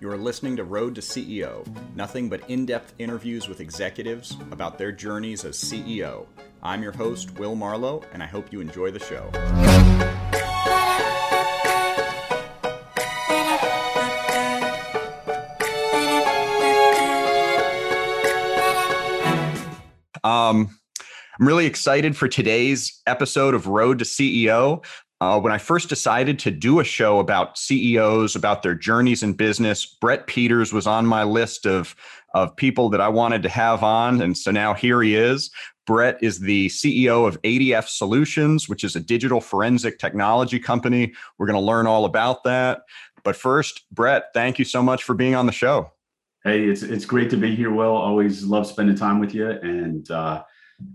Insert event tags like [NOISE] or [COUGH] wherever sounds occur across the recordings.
You are listening to Road to CEO, nothing but in depth interviews with executives about their journeys as CEO. I'm your host, Will Marlowe, and I hope you enjoy the show. Um, I'm really excited for today's episode of Road to CEO. Uh, when I first decided to do a show about CEOs, about their journeys in business, Brett Peters was on my list of, of people that I wanted to have on. And so now here he is. Brett is the CEO of ADF Solutions, which is a digital forensic technology company. We're going to learn all about that. But first, Brett, thank you so much for being on the show. Hey, it's it's great to be here, Will. Always love spending time with you. And uh,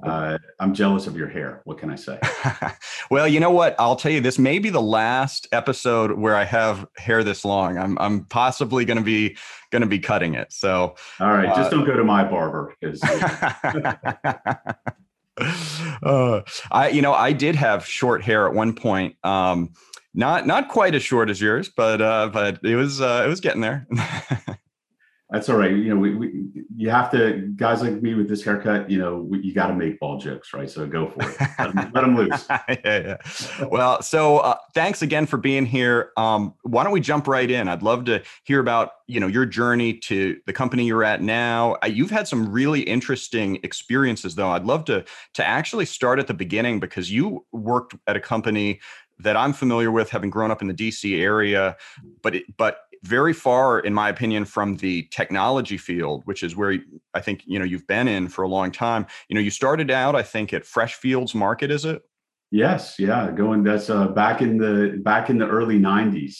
uh, I'm jealous of your hair. What can I say? [LAUGHS] well, you know what? I'll tell you this may be the last episode where I have hair this long. I'm I'm possibly going to be going to be cutting it. So all right, uh, just don't go to my barber because. [LAUGHS] uh, I you know I did have short hair at one point. Um, not not quite as short as yours, but uh, but it was uh, it was getting there. [LAUGHS] That's all right. You know, we, we you have to guys like me with this haircut. You know, we, you got to make ball jokes, right? So go for it. Let them, loose. [LAUGHS] yeah, yeah. Well, so uh, thanks again for being here. Um, why don't we jump right in? I'd love to hear about you know your journey to the company you're at now. Uh, you've had some really interesting experiences, though. I'd love to to actually start at the beginning because you worked at a company that I'm familiar with, having grown up in the DC area, but it, but very far, in my opinion, from the technology field, which is where I think you know you've been in for a long time. You know, you started out, I think, at Freshfields Market, is it? Yes, yeah, going that's uh, back in the back in the early '90s,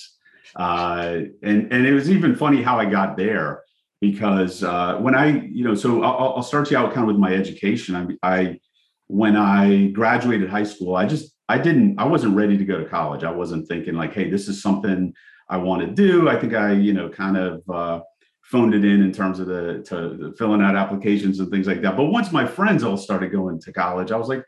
uh, and and it was even funny how I got there because uh, when I, you know, so I'll, I'll start you out kind of with my education. I, I when I graduated high school, I just I didn't I wasn't ready to go to college. I wasn't thinking like, hey, this is something I want to do. I think I, you know, kind of uh, phoned it in in terms of the to the filling out applications and things like that. But once my friends all started going to college, I was like,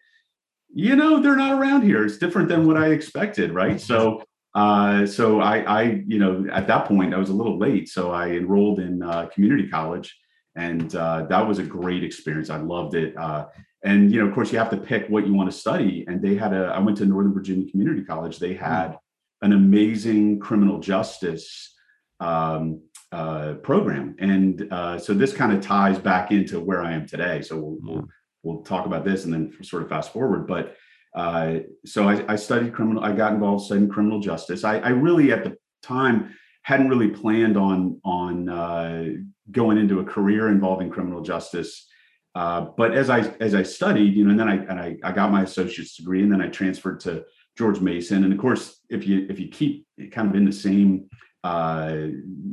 you know, they're not around here. It's different than what I expected, right? So, uh, so I, I, you know, at that point I was a little late, so I enrolled in uh, community college, and uh, that was a great experience. I loved it. Uh, and you know, of course, you have to pick what you want to study. And they had a. I went to Northern Virginia Community College. They had an amazing criminal justice um, uh, program. And uh, so this kind of ties back into where I am today. So we'll, we'll, we'll talk about this and then sort of fast forward. But uh, so I, I, studied criminal, I got involved studying criminal justice. I, I, really at the time hadn't really planned on, on uh, going into a career involving criminal justice. Uh, but as I as I studied, you know, and then I and I, I got my associate's degree, and then I transferred to George Mason. And of course, if you if you keep kind of in the same uh,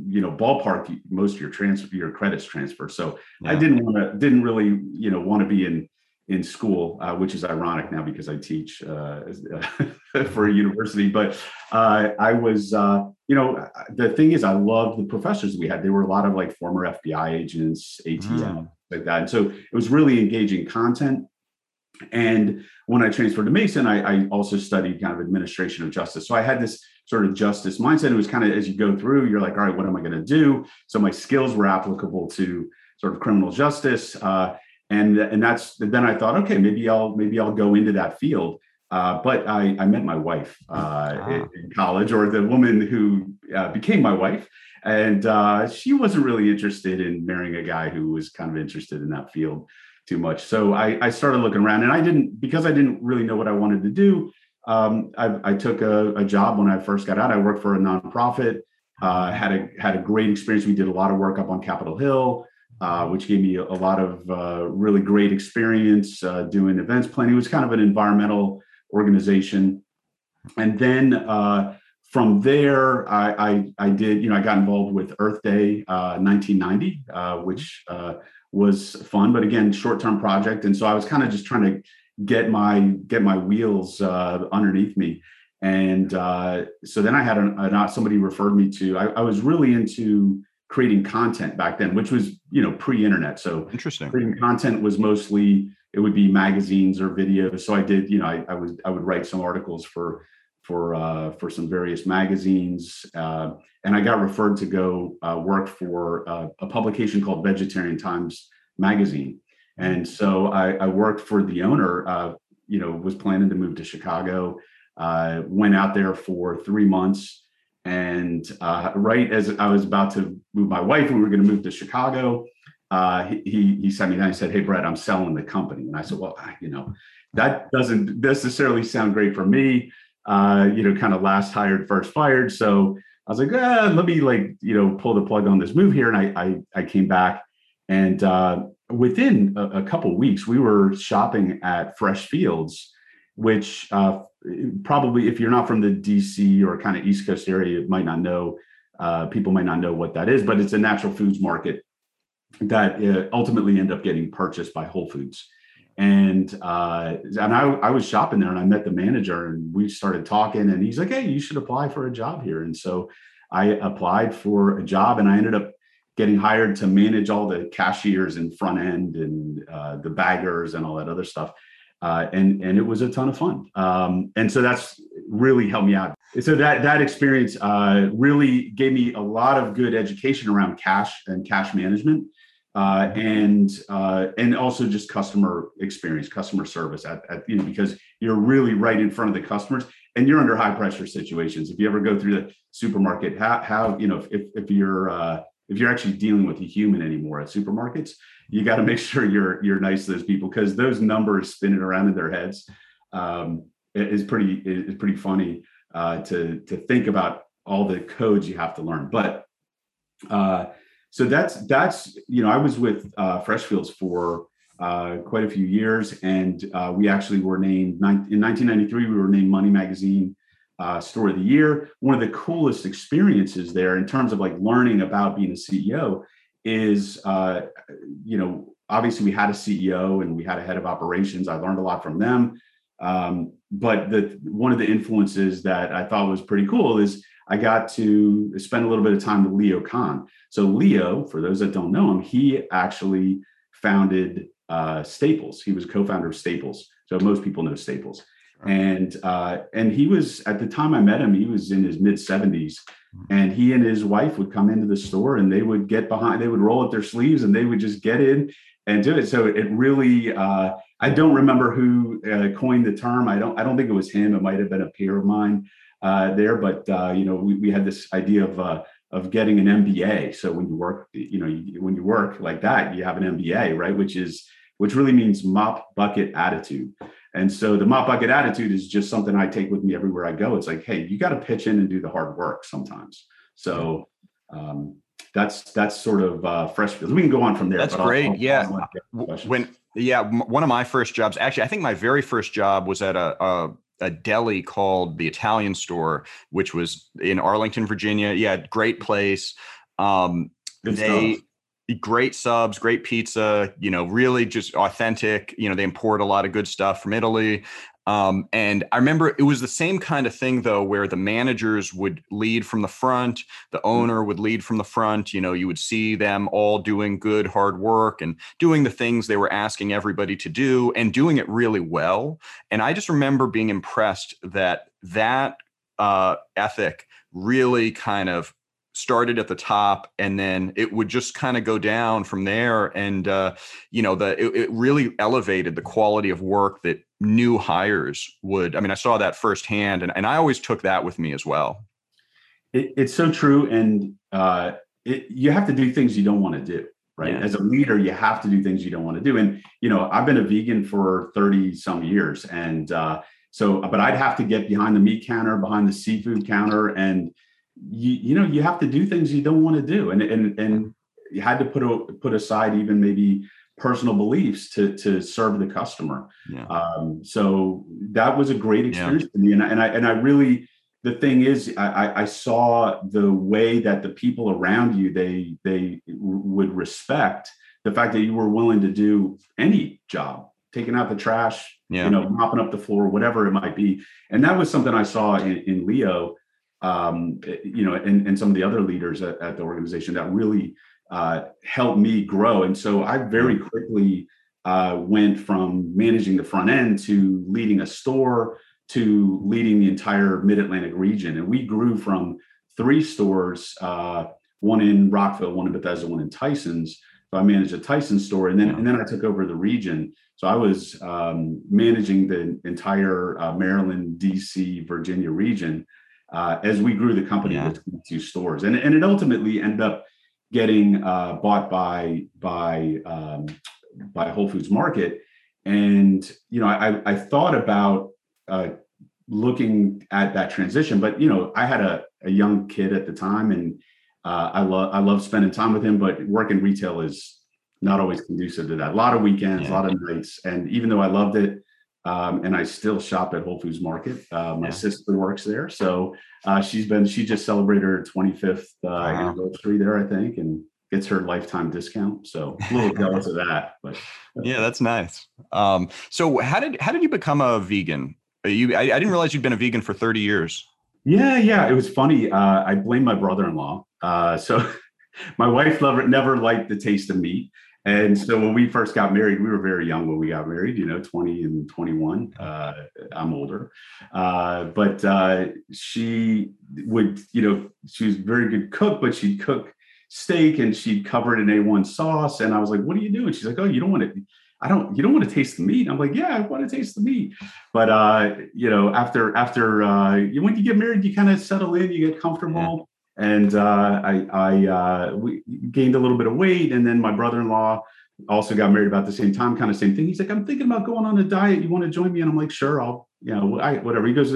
you know ballpark, most of your transfer your credits transfer. So yeah. I didn't want to didn't really you know want to be in in school, uh, which is ironic now because I teach uh, [LAUGHS] for a university. But uh, I was, uh, you know, the thing is, I loved the professors we had. They were a lot of like former FBI agents, ATF, mm. like that. And so it was really engaging content. And when I transferred to Mason, I, I, also studied kind of administration of justice. So I had this sort of justice mindset. It was kind of as you go through, you're like, all right, what am I going to do? So my skills were applicable to sort of criminal justice. Uh, and and that's then I thought, okay, maybe I'll maybe I'll go into that field. Uh, but I, I met my wife uh, ah. in, in, college, or the woman who uh, became my wife, and uh, she wasn't really interested in marrying a guy who was kind of interested in that field too much. So I, I started looking around, and I didn't because I didn't really know what I wanted to do. Um, I, I, took a, a, job when I first got out. I worked for a nonprofit. Uh, had a had a great experience. We did a lot of work up on Capitol Hill, uh, which gave me a, a lot of uh, really great experience uh, doing events planning. It was kind of an environmental organization, and then uh, from there, I, I, I, did, you know, I got involved with Earth Day uh, 1990, uh, which uh, was fun, but again, short-term project. And so I was kind of just trying to get my get my wheels uh, underneath me. And uh, so then I had an, an, somebody referred me to. I, I, was really into creating content back then, which was you know pre-internet. So interesting. Creating content was mostly it would be magazines or videos. So I did, you know, I, I was I would write some articles for for uh, for some various magazines, uh, and I got referred to go uh, work for uh, a publication called Vegetarian Times magazine. And so I, I worked for the owner. Uh, you know, was planning to move to Chicago. Uh, went out there for three months, and right as I was about to move my wife, we were going to move to Chicago. he he sent me down. He said, "Hey, Brett, I'm selling the company." And I said, "Well, you know." That doesn't necessarily sound great for me uh, you know, kind of last hired, first fired. So I was like, ah, let me like, you know, pull the plug on this move here. And I I, I came back and uh, within a, a couple weeks, we were shopping at Fresh Fields, which uh, probably if you're not from the DC or kind of East Coast area, you might not know. Uh, people might not know what that is, but it's a natural foods market that uh, ultimately end up getting purchased by Whole Foods and uh, and I, I was shopping there and I met the manager and we started talking and he's like, hey, you should apply for a job here. And so I applied for a job and I ended up getting hired to manage all the cashiers and front end and uh, the baggers and all that other stuff. Uh, and and it was a ton of fun. Um, and so that's really helped me out. So that that experience uh, really gave me a lot of good education around cash and cash management uh, and uh, and also just customer experience, customer service at, at, you know because you're really right in front of the customers and you're under high pressure situations. If you ever go through the supermarket, how, how you know if if you're uh, if you're actually dealing with a human anymore at supermarkets, you got to make [LAUGHS] sure you're you're nice to those people because those numbers spinning around in their heads um, is pretty is pretty funny uh, to to think about all the codes you have to learn, but. Uh, so that's that's you know I was with uh, Freshfields for uh, quite a few years, and uh, we actually were named in 1993. We were named Money Magazine uh, Store of the Year. One of the coolest experiences there in terms of like learning about being a CEO is uh, you know obviously we had a CEO and we had a head of operations. I learned a lot from them. Um, but the one of the influences that I thought was pretty cool is I got to spend a little bit of time with Leo Kahn. So Leo, for those that don't know him, he actually founded uh, Staples. He was co-founder of Staples. So most people know Staples. And uh, and he was at the time I met him, he was in his mid 70s. Hmm. And he and his wife would come into the store and they would get behind, they would roll up their sleeves and they would just get in and do it. So it really uh, I don't remember who uh, coined the term. I don't I don't think it was him. It might have been a peer of mine there. But uh, you know, we, we had this idea of uh, of getting an MBA. So when you work, you know, you, when you work like that, you have an MBA, right? Which is which really means mop bucket attitude. And so the mop bucket attitude is just something I take with me everywhere I go. It's like, hey, you got to pitch in and do the hard work sometimes. So um, that's that's sort of uh, fresh. We can go on from there. That's great. I'll, I'll, yeah. I'll when yeah, one of my first jobs, actually, I think my very first job was at a, a a deli called the Italian Store, which was in Arlington, Virginia. Yeah, great place. Um, they stuff. Great subs, great pizza. You know, really just authentic. You know, they import a lot of good stuff from Italy. Um, and I remember it was the same kind of thing though, where the managers would lead from the front, the mm. owner would lead from the front. You know, you would see them all doing good, hard work and doing the things they were asking everybody to do and doing it really well. And I just remember being impressed that that uh, ethic really kind of started at the top and then it would just kind of go down from there and uh, you know the it, it, really elevated the quality of work that new hires would i mean i saw that firsthand and, and i always took that with me as well it, it's so true and uh, it, you have to do things you don't want to do right yeah. as a leader you have to do things you don't want to do and you know i've been a vegan for 30 some years and uh, so but i'd have to get behind the meat counter behind the seafood counter and you you know you have to do things you don't want to do and and and you had to put a, put aside even maybe personal beliefs to to serve the customer yeah. um, so that was a great experience yeah. for me and I, and I and I really the thing is I, I saw the way that the people around you they they would respect the fact that you were willing to do any job taking out the trash yeah. you know mopping up the floor whatever it might be and that was something i saw in, in leo um, you know, and, and some of the other leaders at, at the organization that really uh, helped me grow. And so I very quickly uh, went from managing the front end to leading a store to leading the entire Mid Atlantic region, and we grew from three stores, uh, one in Rockville, one in Bethesda, one in Tyson's. So I managed a Tyson store, and then and then I took over the region. So I was um, managing the entire uh, Maryland, D.C., Virginia region uh, as we grew the company yeah. with 22 stores, and and it ultimately ended up getting uh, bought by by um, by Whole Foods Market. And you know, I I thought about uh, looking at that transition, but you know, I had a, a young kid at the time, and uh, I love I love spending time with him. But working retail is not always conducive to that. A lot of weekends, yeah. a lot of nights, and even though I loved it, um, and I still shop at Whole Foods Market. Uh, my yeah. sister works there, so uh, she's been she just celebrated her 25th uh, wow. anniversary there, I think, and gets her lifetime discount. So a little [LAUGHS] jealous of that, but yeah, that's nice. Um, so how did how did you become a vegan? You, I, I, didn't realize you'd been a vegan for 30 years. Yeah, yeah, it was funny. Uh, I blame my brother-in-law. Uh, so [LAUGHS] my wife never never liked the taste of meat. And so when we first got married, we were very young when we got married, you know, 20 and 21. Uh, I'm older. Uh, but uh, she would, you know, she was a very good cook, but she'd cook steak and she'd cover it in A1 sauce. And I was like, what are you doing? She's like, oh, you don't want to, I don't, you don't want to taste the meat. I'm like, yeah, I want to taste the meat. But, uh, you know, after, after, uh, when you get married, you kind of settle in, you get comfortable and uh, I, I uh, gained a little bit of weight, and then my brother-in-law also got married about the same time, kind of same thing. He's like, I'm thinking about going on a diet. You want to join me? And I'm like, sure, I'll, you know, I, whatever. He goes,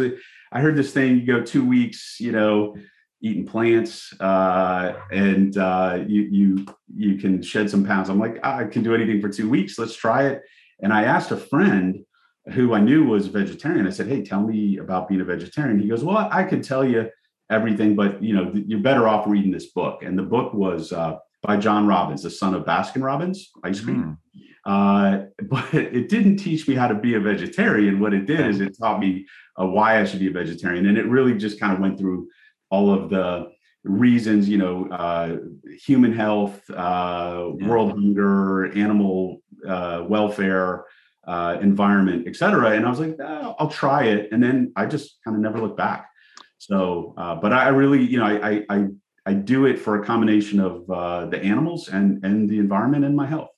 I heard this thing. You go two weeks, you know, eating plants, uh, and uh, you you you can shed some pounds. I'm like, I can do anything for two weeks. Let's try it. And I asked a friend who I knew was vegetarian. I said, Hey, tell me about being a vegetarian. He goes, Well, I could tell you everything, but you know, you're better off reading this book. And the book was uh, by John Robbins, the son of Baskin Robbins ice cream. Mm. Uh, [LAUGHS] but it didn't teach me how to be a vegetarian. What it did is it taught me uh, why I should be a vegetarian, and it really just kind of went through all of the reasons. You know, uh, human health, uh, yeah. world hunger, animal uh, welfare. Uh, environment, et cetera. And I was like, oh, I'll try it. And then I just kind of never looked back. So, uh, but I really, you know, I, I, I do it for a combination of uh, the animals and and the environment and my health.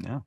Yeah,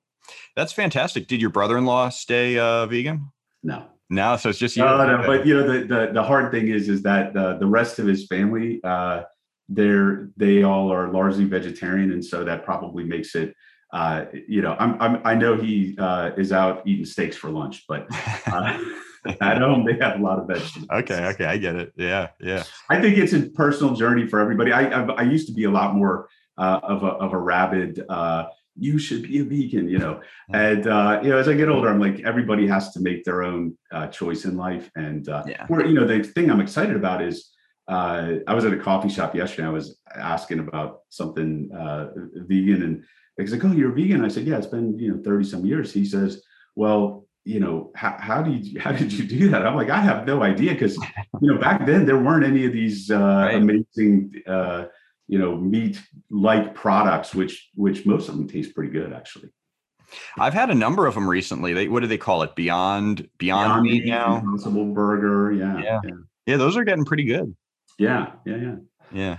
that's fantastic. Did your brother-in-law stay uh, vegan? No, no. So it's just you. No, no. But you know, the, the the hard thing is, is that uh, the rest of his family, uh, they're they all are largely vegetarian, and so that probably makes it. Uh, you know, I'm, I'm I know he uh, is out eating steaks for lunch, but. Uh, [LAUGHS] [LAUGHS] [LAUGHS] At home, they have a lot of vegetables. Okay, okay, I get it. Yeah, yeah. I think it's a personal journey for everybody. I I, I used to be a lot more uh, of a of a rabid. Uh, you should be a vegan, you know. And uh, you know, as I get older, I'm like everybody has to make their own uh, choice in life. And uh, yeah. where you know, the thing I'm excited about is uh, I was at a coffee shop yesterday. I was asking about something uh, vegan, and he's like, "Oh, you're vegan?" I said, "Yeah, it's been you know 30 some years." He says, "Well, you know how, how did you how did you do that i'm like i have no idea because you know back then there weren't any of these uh, right. amazing uh, you know meat like products which which most of them taste pretty good actually I've had a number of them recently. They what do they call it? Beyond Beyond, Beyond Meat now. Impossible Burger. Yeah, yeah. Yeah. Yeah. Those are getting pretty good. Yeah. Yeah. Yeah. Yeah.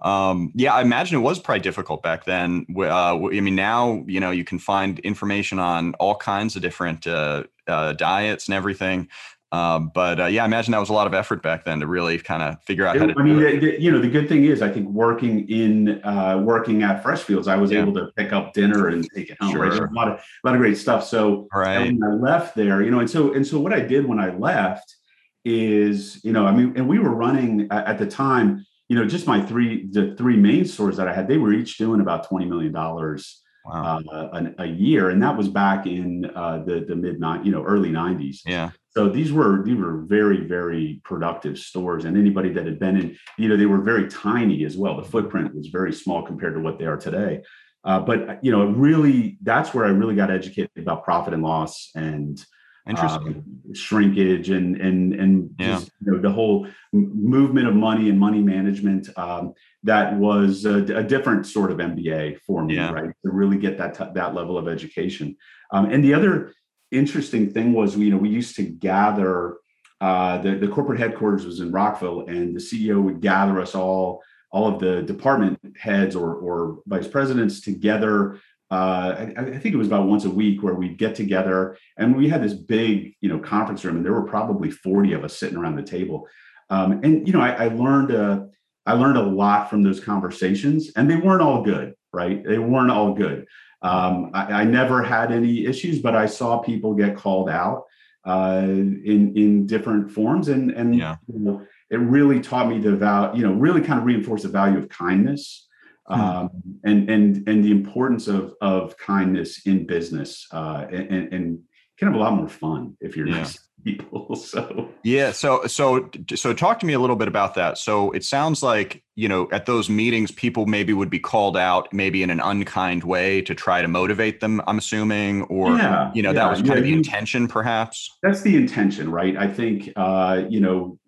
Um, yeah, I imagine it was probably difficult back then. Uh, I mean, now you know you can find information on all kinds of different uh, uh, diets and everything. Um, but uh, yeah, I imagine that was a lot of effort back then to really kind of figure out how to. I mean, the, the, you know, the good thing is, I think working in uh, working at Freshfields, I was yeah. able to pick up dinner and take it home. Sure. Right? A lot of a lot of great stuff. So right. when I left there, you know, and so and so what I did when I left is, you know, I mean, and we were running at the time you know, just my three, the three main stores that I had, they were each doing about $20 million wow. uh, a, a, year. And that was back in uh, the, the mid nine, you know, early nineties. Yeah. So these were, these were very, very productive stores. And anybody that had been in, you know, they were very tiny as well. The footprint was very small compared to what they are today. Uh, but, you know, really, that's where I really got educated about profit and loss and, Interesting. Um, shrinkage and and and yeah. just, you know, the whole movement of money and money management. Um, that was a, a, different sort of MBA for me, yeah. right? To really get that t- that level of education. Um, and the other interesting thing was, you know, we used to gather uh, the, the corporate headquarters was in Rockville, and the CEO would gather us all, all of the department heads or, or vice presidents together. Uh, I, I, think it was about once a week where we'd get together, and we had this big, you know, conference room, and there were probably 40 of us sitting around the table. Um, and you know, I, I learned uh, I learned a lot from those conversations, and they weren't all good, right? They weren't all good. Um, I, I, never had any issues, but I saw people get called out uh, in in different forms, and and yeah. you know, it really taught me the value. You know, really kind of reinforced the value of kindness. Hmm. Um, and and and the importance of of kindness in business, uh, and, and kind of a lot more fun if you're yeah. nice people. [LAUGHS] So yeah, so so so talk to me a little bit about that. So it sounds like you know at those meetings, people maybe would be called out, maybe in an unkind way to try to motivate them. I'm assuming, or yeah, you know yeah, that was kind yeah, of the intention, perhaps. That's the intention, right? I think uh, you know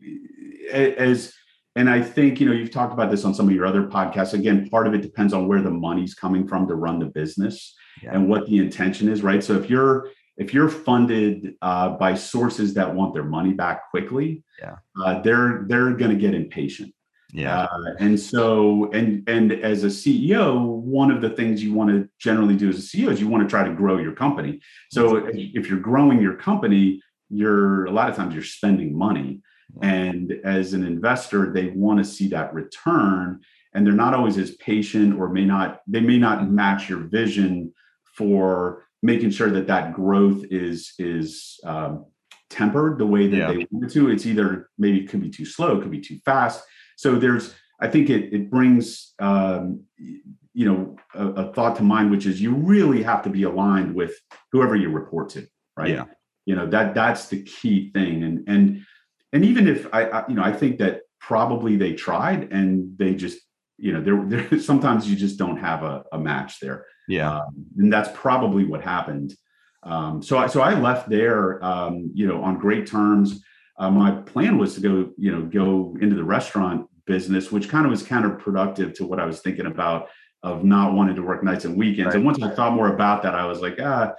as. And I think you know you've talked about this on some of your other podcasts. Again, part of it depends on where the money's coming from to run the business and what the intention is, right? So if you're if you're funded uh, by sources that want their money back quickly, yeah, uh, they're they're going to get impatient. Yeah, uh, and so and and as a CEO, one of the things you want to generally do as a CEO is you want to try to grow your company. So if you're growing your company, you're a lot of times you're spending money, and as an investor, they want to see that return, and they're not always as patient, or may not they may not match your vision for making sure that that growth is is um, tempered the way that yeah. they want it to. It's either maybe it could be too slow, it could be too fast. So there's, I think it it brings um, you know a, a, thought to mind, which is you really have to be aligned with whoever you report to, right? Yeah. You know that that's the key thing, and and and even if I, I you know I think that probably they tried and they just you know there there [LAUGHS] sometimes you just don't have a, a match there. Yeah. Um, and that's probably what happened. Um, so i so i left there um, you know on great terms. Uh, my plan was to go you know go into the restaurant business which kind of was counterproductive to what i was thinking about of not wanting to work nights and weekends. Right. and once i thought more about that i was like ah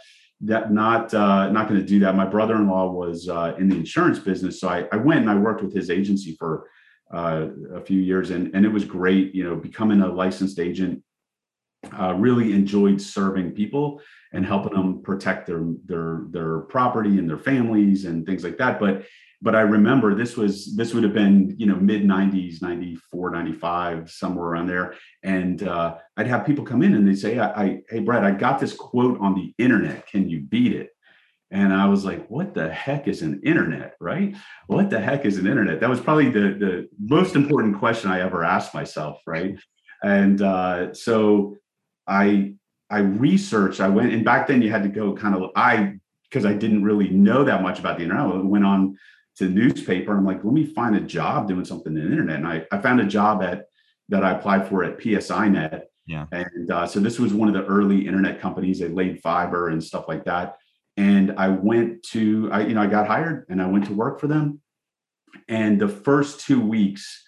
that not uh, not going to do that my brother-in-law was uh, in the insurance business so I, I went and i worked with his agency for uh, a few years, and and it was great. You know, becoming a licensed agent, uh, really enjoyed serving people and helping them protect their their their property and their families and things like that. But but I remember this was this would have been you know mid 90s 94 95 somewhere around there and uh, I'd have people come in and they'd say I, I hey Brad I got this quote on the internet can you beat it and I was like, what the heck is an internet, right? What the heck is an internet? That was probably the, the most important question I ever asked myself, right? And uh, so I I researched, I went, and back then you had to go kind of, I, because I didn't really know that much about the internet, I went on to the newspaper. And I'm like, let me find a job doing something in the internet. And I, I found a job at, that I applied for at PSINet. Yeah. And uh, so this was one of the early internet companies. They laid fiber and stuff like that and I went to I you know I got hired and I went to work for them. And the first two weeks,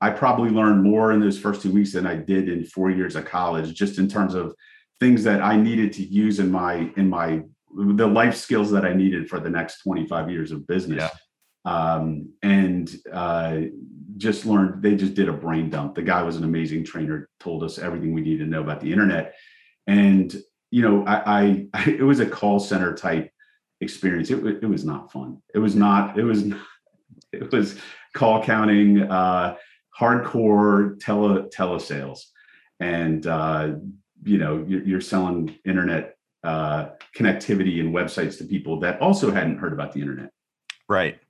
I probably learned more in those first two weeks than I did in four years of college, just in terms of things that I needed to use in my in my the life skills that I needed for the next 25 years of business. Yeah. Um, and uh, just learned they just did a brain dump. The guy was an amazing trainer, told us everything we needed to know about the internet. And you know, I, I, [LAUGHS] it was a call center type experience. It, it was not fun. It was not, it was, [LAUGHS] it was call counting, uh, hardcore tele telesales. And, uh, you know, you're, you're selling internet, uh, connectivity and websites to people that also hadn't heard about the internet. Right.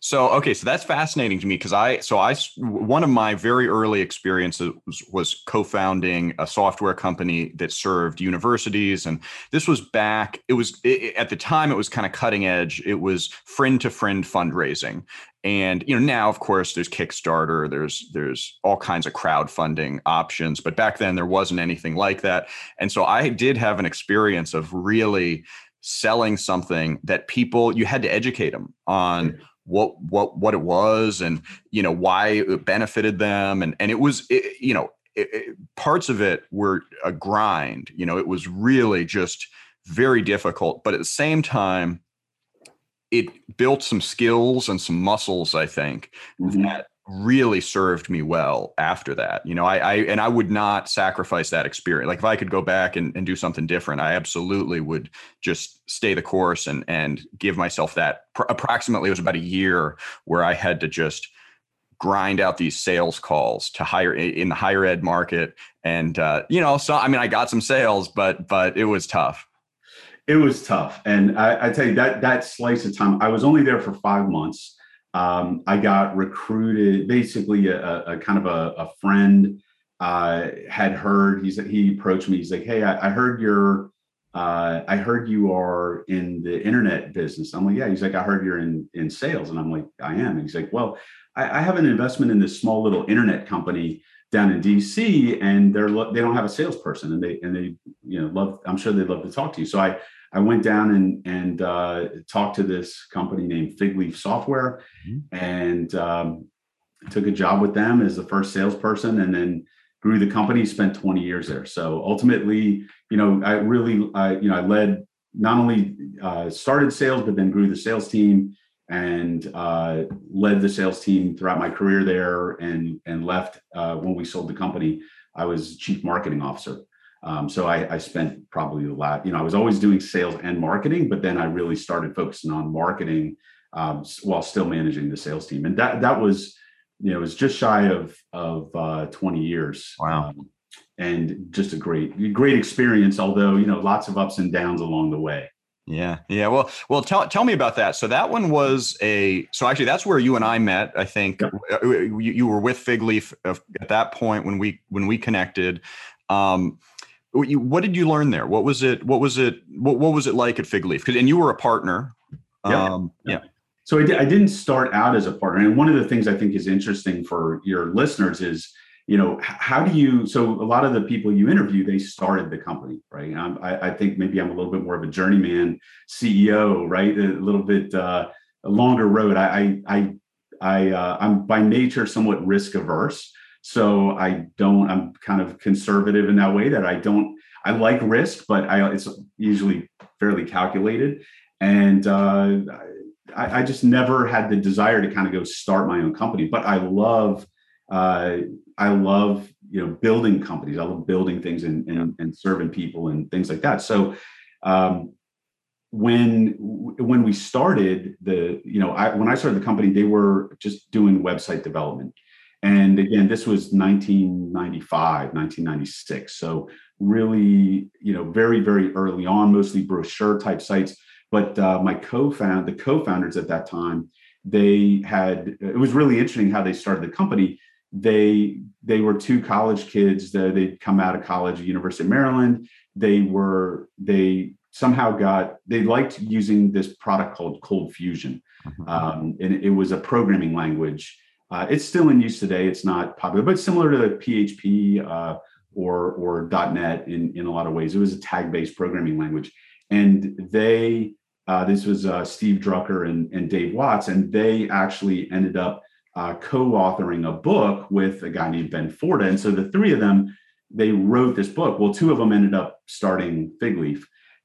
So okay, so that's fascinating to me because I so I one of my very early experiences was, was, co-founding a software company that served universities, and this was back. It was it, at the time it was kind of cutting edge. It was friend to friend fundraising, and you know now of course there's Kickstarter, there's there's all kinds of crowdfunding options, but back then there wasn't anything like that, and so I did have an experience of really selling something that people you had to educate them on hmm. What what what it was and you know why it benefited them and and it was it, you know it, it, parts of it were a grind you know it was really just very difficult but at the same time it built some skills and some muscles, I think, mm-hmm. that really served me well after that. You know, I, I, and I would not sacrifice that experience. Like if I could go back and, and do something different, I absolutely would just stay the course and and give myself that. Pr- approximately, it was about a year where I had to just grind out these sales calls to hire in the higher ed market, and uh, you know, so I mean, I got some sales, but but it was tough. It was tough, and I, I tell you that that slice of time. I was only there for five months um, I got recruited. Basically, a, a kind of a, a friend uh, had heard. He's he approached me. He's like, "Hey, I, I heard you're. Uh, I heard you are in the internet business." I'm like, "Yeah." He's like, "I heard you're in in sales," and I'm like, "I am." And he's like, "Well, I, I have an investment in this small little internet company." down in DC and they're they don't have a salesperson and they and they you know love I'm sure they'd love to talk to you. So I I went down and and uh, talked to this company named Figleaf Software, mm-hmm. and um, took a job with them as the first salesperson, and then grew the company. Spent 20 years there. So ultimately, you know, I really, I you know, I led not only uh, started sales, but then grew the sales team and uh, led the sales team throughout my career there, and and left uh, when we sold the company. I was chief marketing officer. Um, so I, I, spent probably the last, you know, I was always doing sales and marketing, but then I really started focusing on marketing um, while still managing the sales team, and that that was, you know, it was just shy of of uh, 20 years. Wow. Um, and just a great great experience, although you know lots of ups and downs along the way. Yeah, yeah. Well, well, tell tell me about that. So that one was a. So actually, that's where you and I met. I think. Uh, you, you were with Fig Leaf at that point when we when we connected. Um, what did you learn there? What was it? What was it? What, what was it like at Fig Leaf? And you were a partner. Yeah. Um, yeah. So I, I didn't start out as a partner. And one of the things I think is interesting for your listeners is, you know, how do you? So a lot of the people you interview, they started the company, right? I, I think maybe I'm a little bit more of a journeyman CEO, right? A little bit uh, a longer road. I, I, I, uh, I'm by nature somewhat risk averse. So I don't, I'm kind of conservative in that way that I don't, I like risk, but I, it's usually fairly calculated. And uh, I, I, just never had the desire to kind of go start my own company, but I love, uh, I love, you know, building companies. I love building things and, and, and serving people and things like that. So, um, when when we started the you know I, when i started the company they were just doing website development and again, this was 1995, 1996. So really, you know, very, very early on, mostly brochure type sites. But uh, my co-found, the co-founders at that time, they had, it was really interesting how they started the company. They, they were two college kids that they'd come out of college University of Maryland. They were, they somehow got, they liked using this product called Cold Fusion. Mm-hmm. Um, and it was a programming language uh, it's still in use today. It's not popular, but similar to PHP uh, or or .NET in in a lot of ways. It was a tag based programming language, and they uh, this was uh, Steve Drucker and, and Dave Watts, and they actually ended up uh, co-authoring a book with a guy named Ben Forta, and so the three of them they wrote this book. Well, two of them ended up starting Figleaf,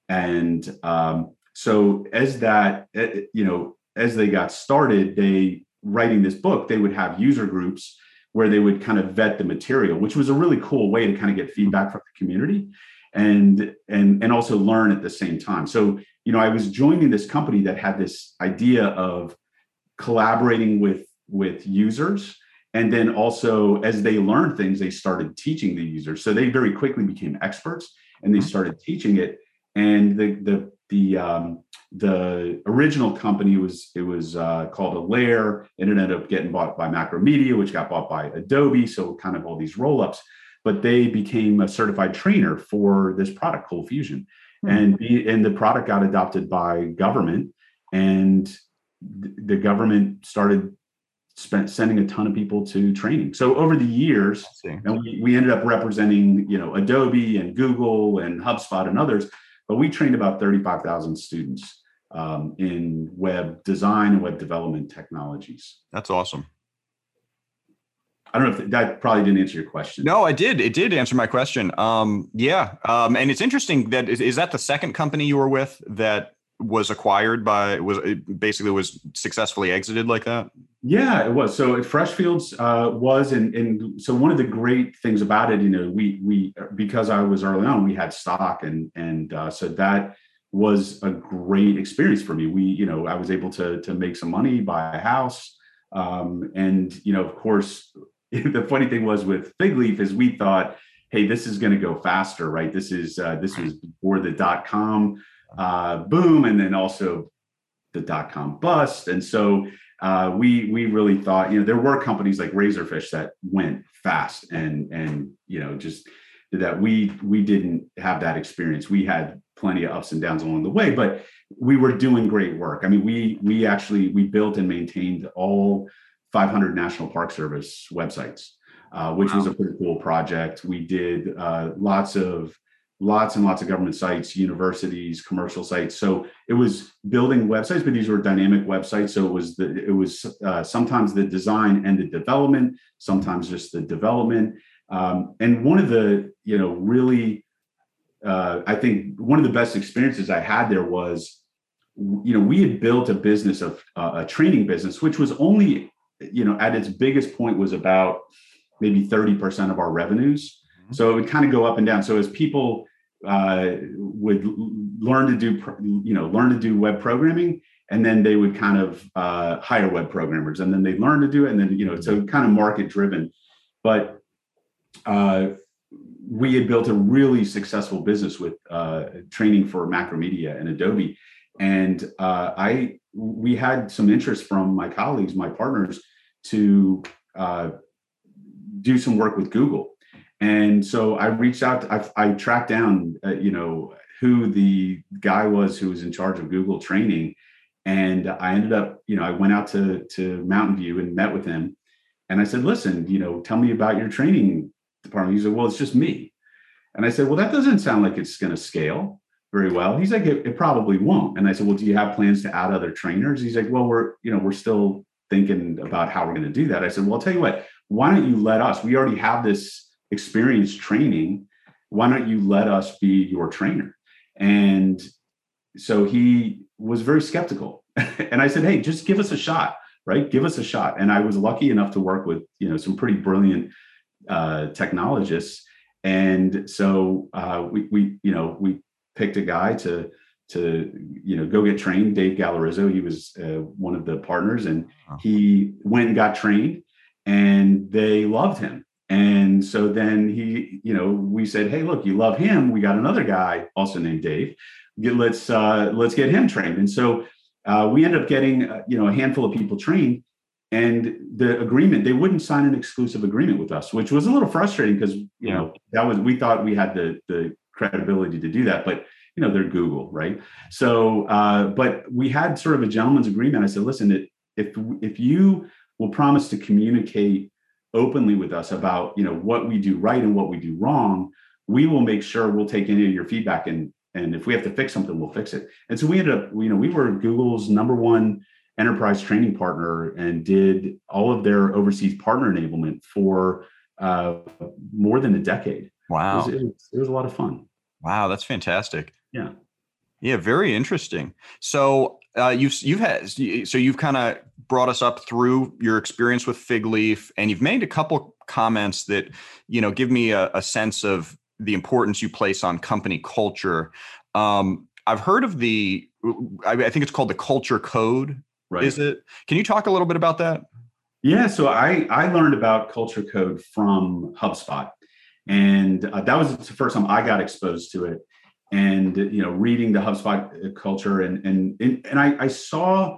and um, so as that eh, you know as they got started, they writing this book, they would have user groups where they would kind of vet the material, which was a really cool way to kind of get feedback from the community and and and also learn at the same time. So, you know, I was joining this company that had this idea of collaborating with with users and then also as they learned things they started teaching the users so they very quickly became experts and they mm-hmm. started teaching it and the the the um, the original company was it was uh, called and It ended up getting bought by Macromedia, which got bought by Adobe. So kind of all these roll ups, but they became a certified trainer for this product, Cold Fusion, mm-hmm. and the, and the product got adopted by government, and the government started spent sending a ton of people to training. So over the years, and we, we ended up representing you know Adobe and Google and HubSpot and others but we trained about 35,000 students um, in web design and web development technologies. That's awesome. I don't know if that probably didn't answer your question. No, I did. It did answer my question. Um, yeah, um, and it's interesting that is, is, that the second company you were with that was acquired by was basically was successfully exited like that? Yeah, it was. So Freshfields uh, was, and and so one of the great things about it, you know, we we because I was early on, we had stock, and and uh, so that was a great experience for me. We, you know, I was able to to make some money, buy a house, um, and you know, of course, [LAUGHS] the funny thing was with Fig Leaf is we thought, hey, this is going to go faster, right? This is uh, this was before the dot com uh, boom, and then also the dot com bust, and so uh, we we really thought you know there were companies like Razorfish that went fast and and you know just that we we didn't have that experience. We had plenty of ups and downs along the way, but we were doing great work. I mean, we we actually we built and maintained all 500 National Park Service websites, uh, which wow. was a pretty cool project. We did uh, lots of lots and lots of government sites, universities, commercial sites. So it was building websites, but these were dynamic websites. So it was the it was uh, sometimes the design and the development, sometimes just the development. Um, and one of the you know really, uh, I think one of the best experiences I had there was, you know, we had built a business of uh, a training business, which was only you know at its biggest point was about maybe 30% of our revenues. Mm-hmm. So it would kind of go up and down. So as people uh, would learn to do you know learn to do web programming and then they would kind of uh, hire web programmers and then they learn to do it and then you know so kind of market driven. But uh, we had built a really successful business with uh, training for macromedia and adobe. And uh, i we had some interest from my colleagues my partners to uh, do some work with google and so I reached out, I, I tracked down, uh, you know, who the guy was who was in charge of Google training. And I ended up, you know, I went out to, to Mountain View and met with him. And I said, listen, you know, tell me about your training department. He said, well, it's just me. And I said, well, that doesn't sound like it's going to scale very well. He's like, it, it, probably won't. And I said, well, do you have plans to add other trainers? He's like, well, we're, you know, we're still thinking about how we're going to do that. I said, well, I'll tell you what, why don't you let us, we already have this experience training why don't you let us be your trainer? And so he was very skeptical. [LAUGHS] And i said hey just give us a shot right? Give us a shot. And i was lucky enough to work with you know some pretty brilliant uh, technologists. And so uh, we, we you know we picked a guy to to you know go get trained dave gallerizzo he was uh, one of the partners and he went and got trained and they loved him and so then he, you know, we said, "Hey, look, you love him. We got another guy also named Dave. Let's uh, let's get him trained." And so uh, we ended up getting, uh, you know, a handful of people trained. And the agreement, they wouldn't sign an exclusive agreement with us, which was a little frustrating because you know that was we thought we had the the credibility to do that, but you know they're Google, right? So, uh, but we had sort of a gentleman's agreement. I said, "Listen, if if you will promise to communicate." Openly with us about you know what we do right and what we do wrong we will make sure we'll take any of your feedback and and if we have to fix something we'll fix it. And so we ended up you know we were google's number one enterprise training partner and did all of their overseas partner enablement for uh, more than a decade. Wow it was, it was, it was a lot of fun. Wow that's fantastic. Yeah. Yeah very interesting. So uh, you've you've had so you've kind of brought us up through your experience with Fig Leaf, and you've made a couple comments that you know give me a, a sense of the importance you place on company culture. Um, I've heard of the, I, I think it's called the culture code. Right. Is it? Can you talk a little bit about that? Yeah. So I I learned about culture code from HubSpot, and uh, that was the first time I got exposed to it and you know reading the HubSpot culture and and and I, I saw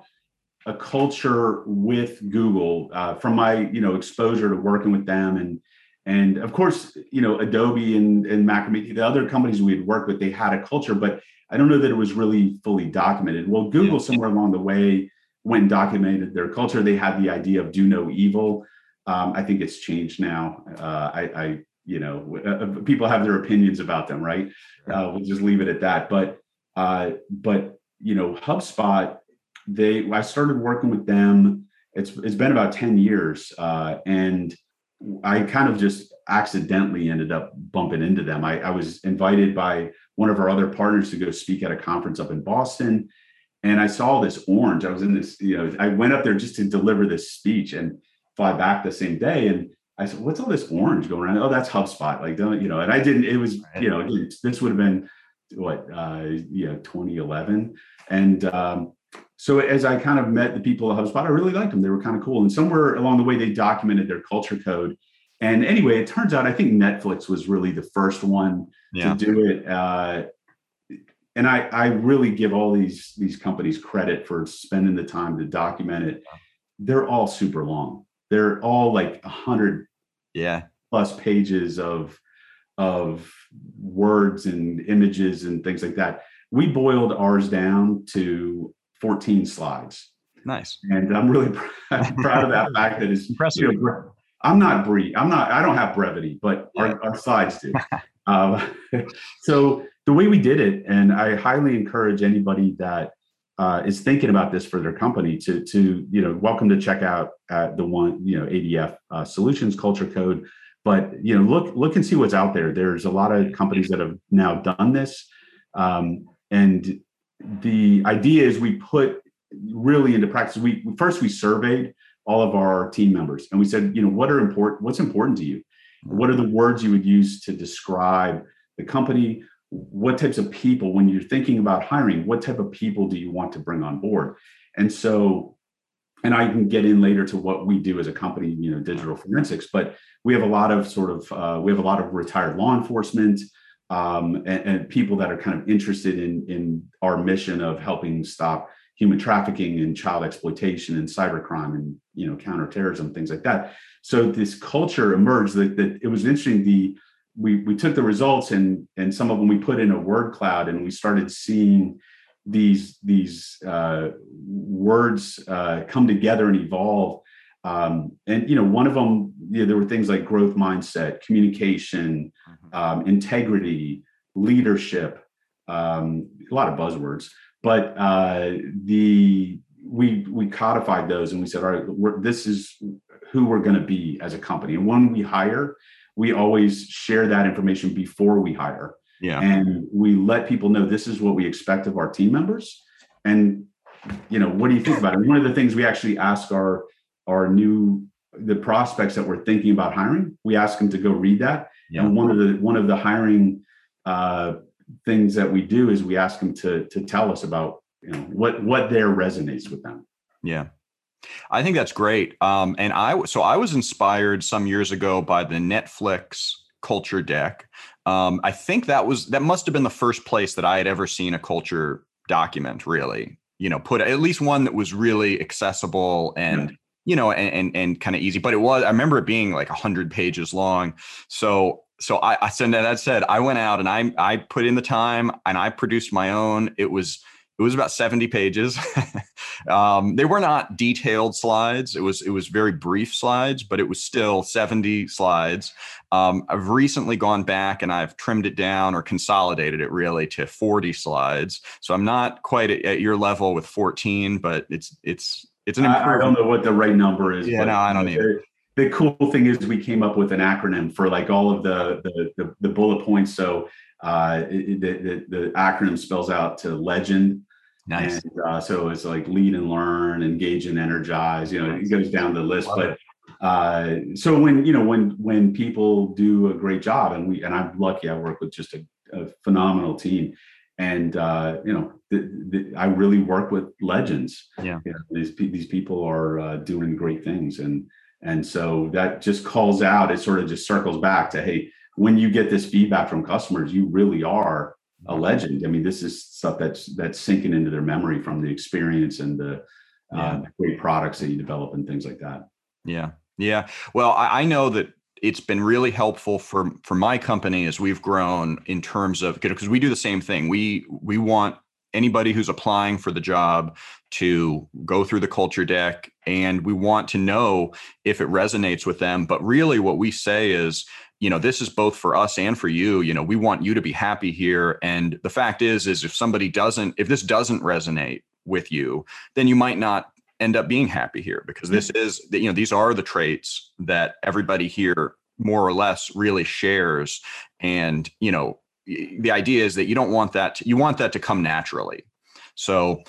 a culture with Google uh, from my you know exposure to working with them and and of course you know Adobe and and Macromedia the other companies we had worked with they had a culture but I don't know that it was really fully documented. Well, Google yeah. somewhere along the way went and documented their culture. They had the idea of do no evil. Um, I think it's changed now. Uh, I, I you know uh, uh, people have their opinions about them right uh, we'll just leave it at that but uh, but you know hubspot they i started working with them it's it's been about 10 years uh, and i kind of just accidentally ended up bumping into them I, I was invited by one of our other partners to go speak at a conference up in boston and I saw this orange. I was in this, you know, I went up there just to deliver this speech and fly back the same day. And I said, "What's all this orange going around?" Oh, that's HubSpot. Like, don't you know? And I didn't. It was, you know, this would have been what, uh, you know, 2011, and um, so as I kind of met the people at HubSpot, I really liked them. They were kind of cool. And somewhere along the way, they documented their culture code. And anyway, it turns out I think Netflix was really the first one yeah. to do it. Uh, and I, I really give all these these companies credit for spending the time to document it. They're all super long. They're all like a hundred yeah plus pages of of words and images and things like that. We boiled ours down to 14 slides. Nice. And I'm really [LAUGHS] proud of that [LAUGHS] fact that it's impressive. You know, I'm not brief. I'm not, I don't have brevity, but yeah. our, our, slides do. uh, [LAUGHS] so the way we did it, and I highly encourage anybody that uh, is thinking about this for their company to, to, you know, welcome to check out uh, the one, you know, ADF uh, solutions culture code. But, you know, look, look and see what's out there. There's a lot of companies that have now done this. Um, and the idea is we put really into practice. We first we surveyed all of our team members and we said, you know, what are important, what's important to you? What are the words you would use to describe the company? What types of people, when you're thinking about hiring, what type of people do you want to bring on board? And so, and I can get in later to what we do as a company, you know, digital forensics, but we have a lot of sort of, uh, we have a lot of retired law enforcement, um, and, and, people that are kind of interested in in our mission of helping stop human trafficking and child exploitation and cybercrime and you know counterterrorism things like that. So this culture emerged that, that it was interesting. The we we took the results and and some of them we put in a word cloud and we started seeing these these uh, words uh, come together and evolve. Um, and you know, one of them, you know, there were things like growth mindset, communication, um, integrity, leadership, um, a lot of buzzwords. But uh, the we we codified those and we said, all right, this is who we're going to be as a company. And when we hire, we always share that information before we hire. Yeah. And we let people know this is what we expect of our team members. And you know, what do you think about it? One of the things we actually ask our our new the prospects that we're thinking about hiring, we ask them to go read that yeah. And one of the one of the hiring uh, things that we do is we ask them to to tell us about you know what what there resonates with them. Yeah. I think that's great. Um, and I so I was inspired some years ago by the Netflix culture deck. Um, I think that was that must have been the first place that I had ever seen a culture document really. You know, put at least one that was really accessible and you know, and and, and kind of easy. But it was I remember it being like hundred pages long. So so I, I said that said I went out and I I put in the time and I produced my own. It was it was about 70 pages. [LAUGHS] um, they were not detailed slides. It was it was very brief slides, but it was still 70 slides. Um, I've recently gone back and I've trimmed it down or consolidated it really to 40 slides. So I'm not quite at, at your level with 14, but it's it's it's an improvement. I don't know what the right number is. Yeah, no, I don't either. The, the cool thing is we came up with an acronym for like all of the the, the, the bullet points. So uh, the, the, the acronym spells out to legend. Nice. And, uh, so it's like lead and learn, engage and energize. You know, it goes down the list. Love but uh, so when you know when when people do a great job, and we and I'm lucky, I work with just a, a phenomenal team and uh, you know, the, the, I really work with legends. Yeah, you know, these these people are uh, doing great things, and and so that just calls out. It sort of just circles back to hey, when you get this feedback from customers, you really are a legend. I mean, this is stuff that's that's sinking into their memory from the experience and the, uh, the great products that you develop and things like that. Yeah, yeah. Well, I, I know that it's been really helpful for for my company as we've grown in terms of because we do the same thing. We we want anybody who's applying for the job to go through the culture deck and we want to know if it resonates with them. But really what we say is you know this is both for us and for you. You know we want you to be happy here. And the fact is is if somebody doesn't if this doesn't resonate with you then you might not end up being happy here because this mm. is that you know these are the traits that everybody here more or less really shares and you know the idea is that you don't want that to, you want that to come naturally so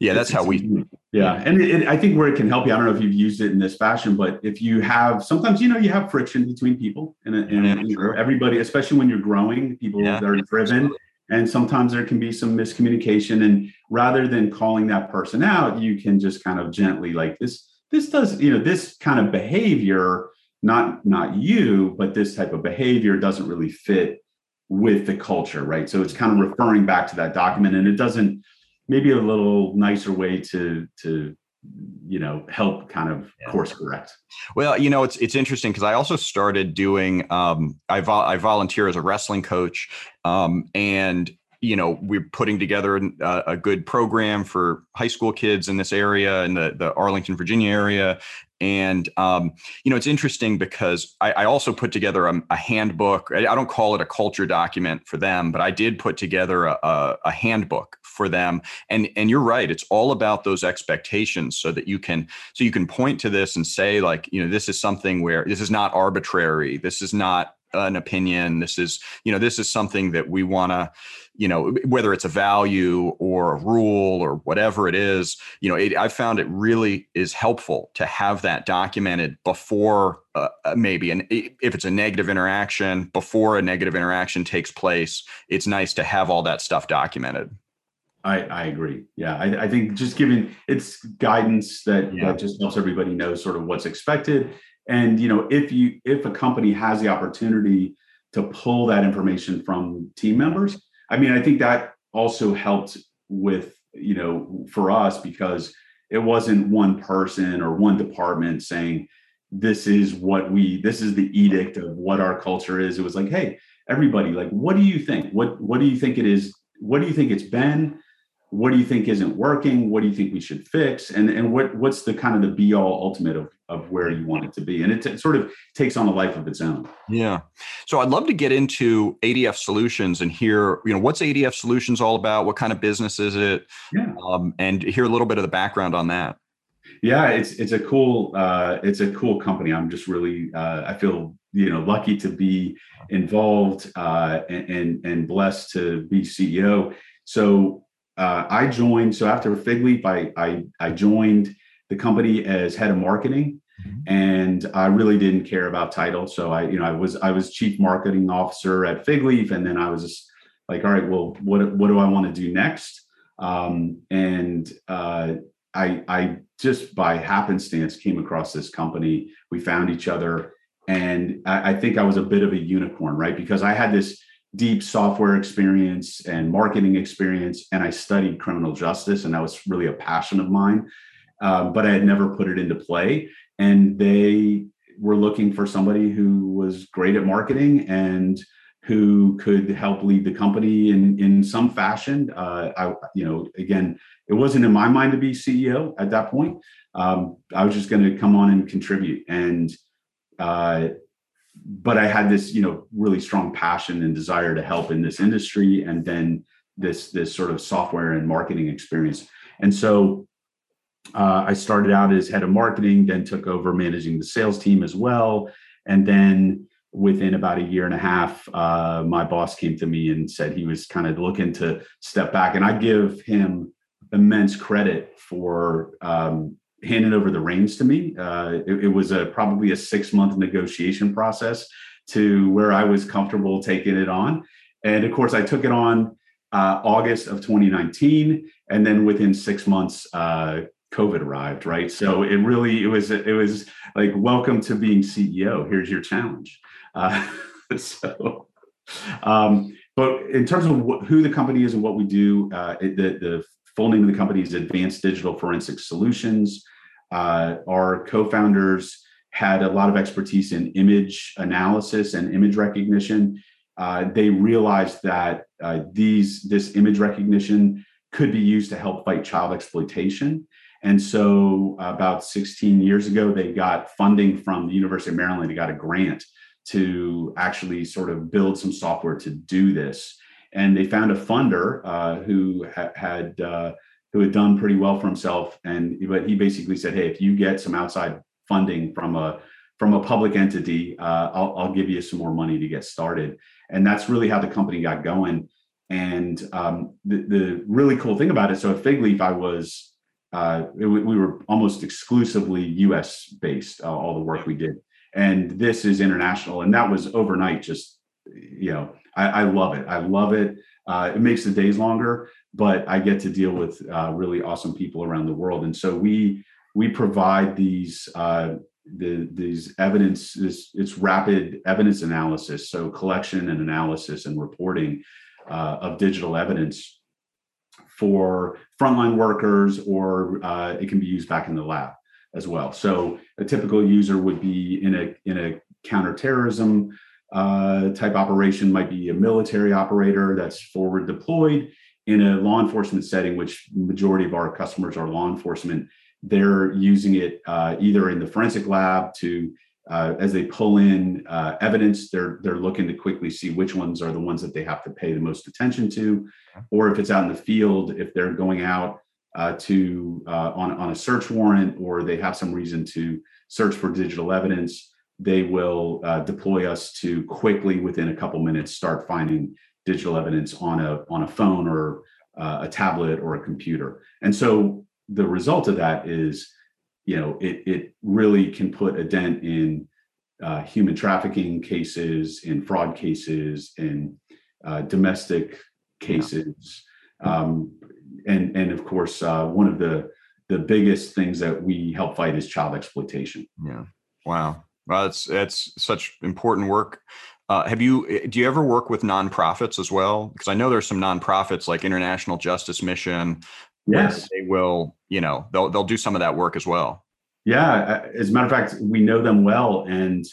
Yeah, that's how we. Yeah, and it, it, I think where it can help you. I don't know if you've used it in this fashion, but if you have sometimes you know you have friction between people, and, and yeah, everybody, especially when you're growing, people yeah. are driven, and sometimes there can be some miscommunication. And rather than calling that person out, you can just kind of gently like this. This does you know this kind of behavior, not not you, but this type of behavior doesn't really fit with the culture, right? So it's kind of referring back to that document, and it doesn't maybe a little nicer way to to you know help kind of yeah. course correct well you know it's it's interesting because i also started doing um i vol- i volunteer as a wrestling coach um and you know we're putting together a, a, good program for high school kids in this area in the the arlington virginia area and um, you know, it's interesting because I, I also put together a, a, handbook. I don't call it a culture document for them, but I did put together a, a handbook for them. And and you're right, it's all about those expectations, so that you can so you can point to this and say like, you know, this is something where this is not arbitrary. This is not an opinion. This is you know, this is something that we want to you know whether it's a value or a rule or whatever it is you know it, i found it really is helpful to have that documented before uh, uh maybe and if it's a negative interaction before a negative interaction takes place it's nice to have all that stuff documented I, I agree. Yeah, I, I think just giving it's guidance that, yeah. that just helps everybody know sort of what's expected. And you know, if you if a company has the opportunity to pull that information from team members, I mean, I think that also helped with, you know, for us because it wasn't one person or one department saying, this is what we, this is the edict of what our culture is. It was like, hey, everybody, like, what do you think? What, what do you think it is? What do you think it's been? What do you think isn't working? What do you think we should fix? And and what what's the kind of the be all ultimate of of where you want it to be? And it, t- sort of takes on a life of its own. Yeah. So i'd love to get into adf solutions and hear you know what's adf solutions all about? What kind of business is it? Yeah. Um, and hear a little bit of the background on that. Yeah it's it's a cool uh, it's a cool company. I'm just really uh, i feel you know lucky to be involved uh, and, and and blessed to be ceo so uh, I joined. So after Fig Leaf, I, I, I joined the company as head of marketing, mm-hmm. and I really didn't care about title. So I, you know, I was I was chief marketing officer at Fig Leaf, and then I was just like, all right, well, what what do I want to do next? Um, and uh, I I just by happenstance came across this company. We found each other, and I, I think I was a bit of a unicorn, right? Because I had this deep software experience and marketing experience, and I studied criminal justice, and that was really a passion of mine. Um, but I had never put it into play. And they were looking for somebody who was great at marketing and who could help lead the company in in some fashion. Uh, I, you know, again, it wasn't in my mind to be CEO at that point. Um, I was just going to come on and contribute, and uh, but I had this, you know, really strong passion and desire to help in this industry, and then this this sort of software and marketing experience. And so uh, I started out as head of marketing, then took over managing the sales team as well, and then within about a year and a half, uh, my boss came to me and said he was kind of looking to step back, and I give him immense credit for um, handed over the reins to me. Uh, it, it, was a probably a six month negotiation process to where I was comfortable taking it on. And of course, I took it on uh, August of 2019, and then within six months, uh, COVID arrived. Right, so it really it was it was like welcome to being CEO. Here's your challenge. Uh, [LAUGHS] so. Um, but in terms of wh- who the company is and what we do, uh, it, the, the full name of the company is Advanced Digital Forensic Solutions. Uh, our co-founders had a lot of expertise in image analysis and image recognition. Uh, they realized that uh, these this image recognition could be used to help fight child exploitation. And so, about 16 years ago, they got funding from the University of Maryland. They got a grant to actually sort of build some software to do this. And they found a funder uh, who ha- had uh, who had done pretty well for himself. And but he basically said, "Hey, if you get some outside funding from a from a public entity, uh, I'll, I'll, give you some more money to get started." And that's really how the company got going. And um, the, the really cool thing about it, so at Fig Leaf, I was uh, it, we were almost exclusively U.S. based, uh, all the work we did, and this is international, and that was overnight. Just you know, I, I love it. I love it. Uh, it makes the days longer, but I get to deal with uh, really awesome people around the world, and so we we provide these uh, the these evidence this it's rapid evidence analysis, so collection and analysis and reporting uh, of digital evidence for frontline workers, or uh, it can be used back in the lab as well. So a typical user would be in a in a counterterrorism uh, type operation, might be a military operator that's forward deployed in a law enforcement setting, which majority of our customers are law enforcement. They're using it uh, either in the forensic lab to uh, as they pull in uh, evidence, they're they're looking to quickly see which ones are the ones that they have to pay the most attention to, or if it's out in the field, if they're going out uh, to uh, on on a search warrant or they have some reason to search for digital evidence, they will uh, deploy us to quickly within a couple minutes start finding digital evidence on a on a phone or uh, a tablet or a computer, and so the result of that is you know, it it really can put a dent in uh, human trafficking cases, in fraud cases, in uh, domestic cases, um, and and of course, uh, one of the the biggest things that we help fight is child exploitation. Yeah. Wow. Well, that's that's such important work. Uh, have you eh, do you ever work with nonprofits as well? Because I know there's some nonprofits like International Justice Mission Yes, they will. You know, they'll they'll do some of that work as well. Yeah, as a matter of fact, we know them well, and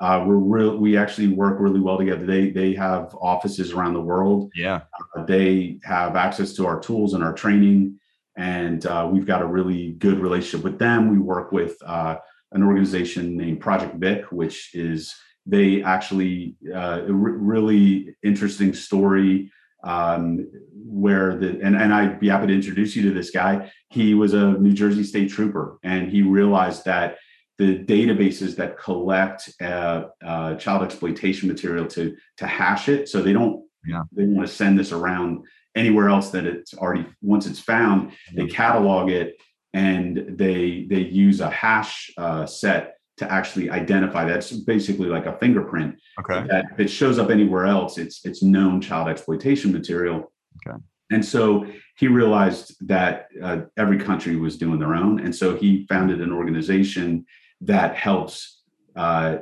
uh, we're real. We actually work really well together. They they have offices around the world. Yeah, uh, they have access to our tools and our training, and uh, we've got a really good relationship with them. We work with uh, an organization named Project Vic, which is they actually uh, a really interesting story um, where the and, and I'd be happy to introduce you to this guy. He was a New Jersey state trooper, and he realized that the databases that collect uh, uh, child exploitation material to to hash it, so they don't yeah. they want to send this around anywhere else that it's already once it's found, they catalog it and they they use a hash uh, set to actually identify that's basically like a fingerprint okay. that if it shows up anywhere else. It's it's known child exploitation material. Okay. And so he realized that uh, every country was doing their own. And so he founded an organization that helps uh,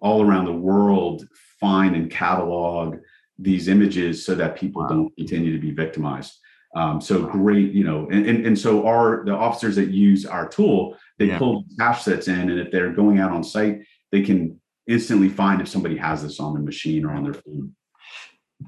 all around the world find and catalog these images so that people wow. don't continue to be victimized um, so great, you know, and, and, and so our the officers that use our tool, they yeah. pull hash sets in, and if they're going out on site, they can instantly find if somebody has this on their machine or on their phone.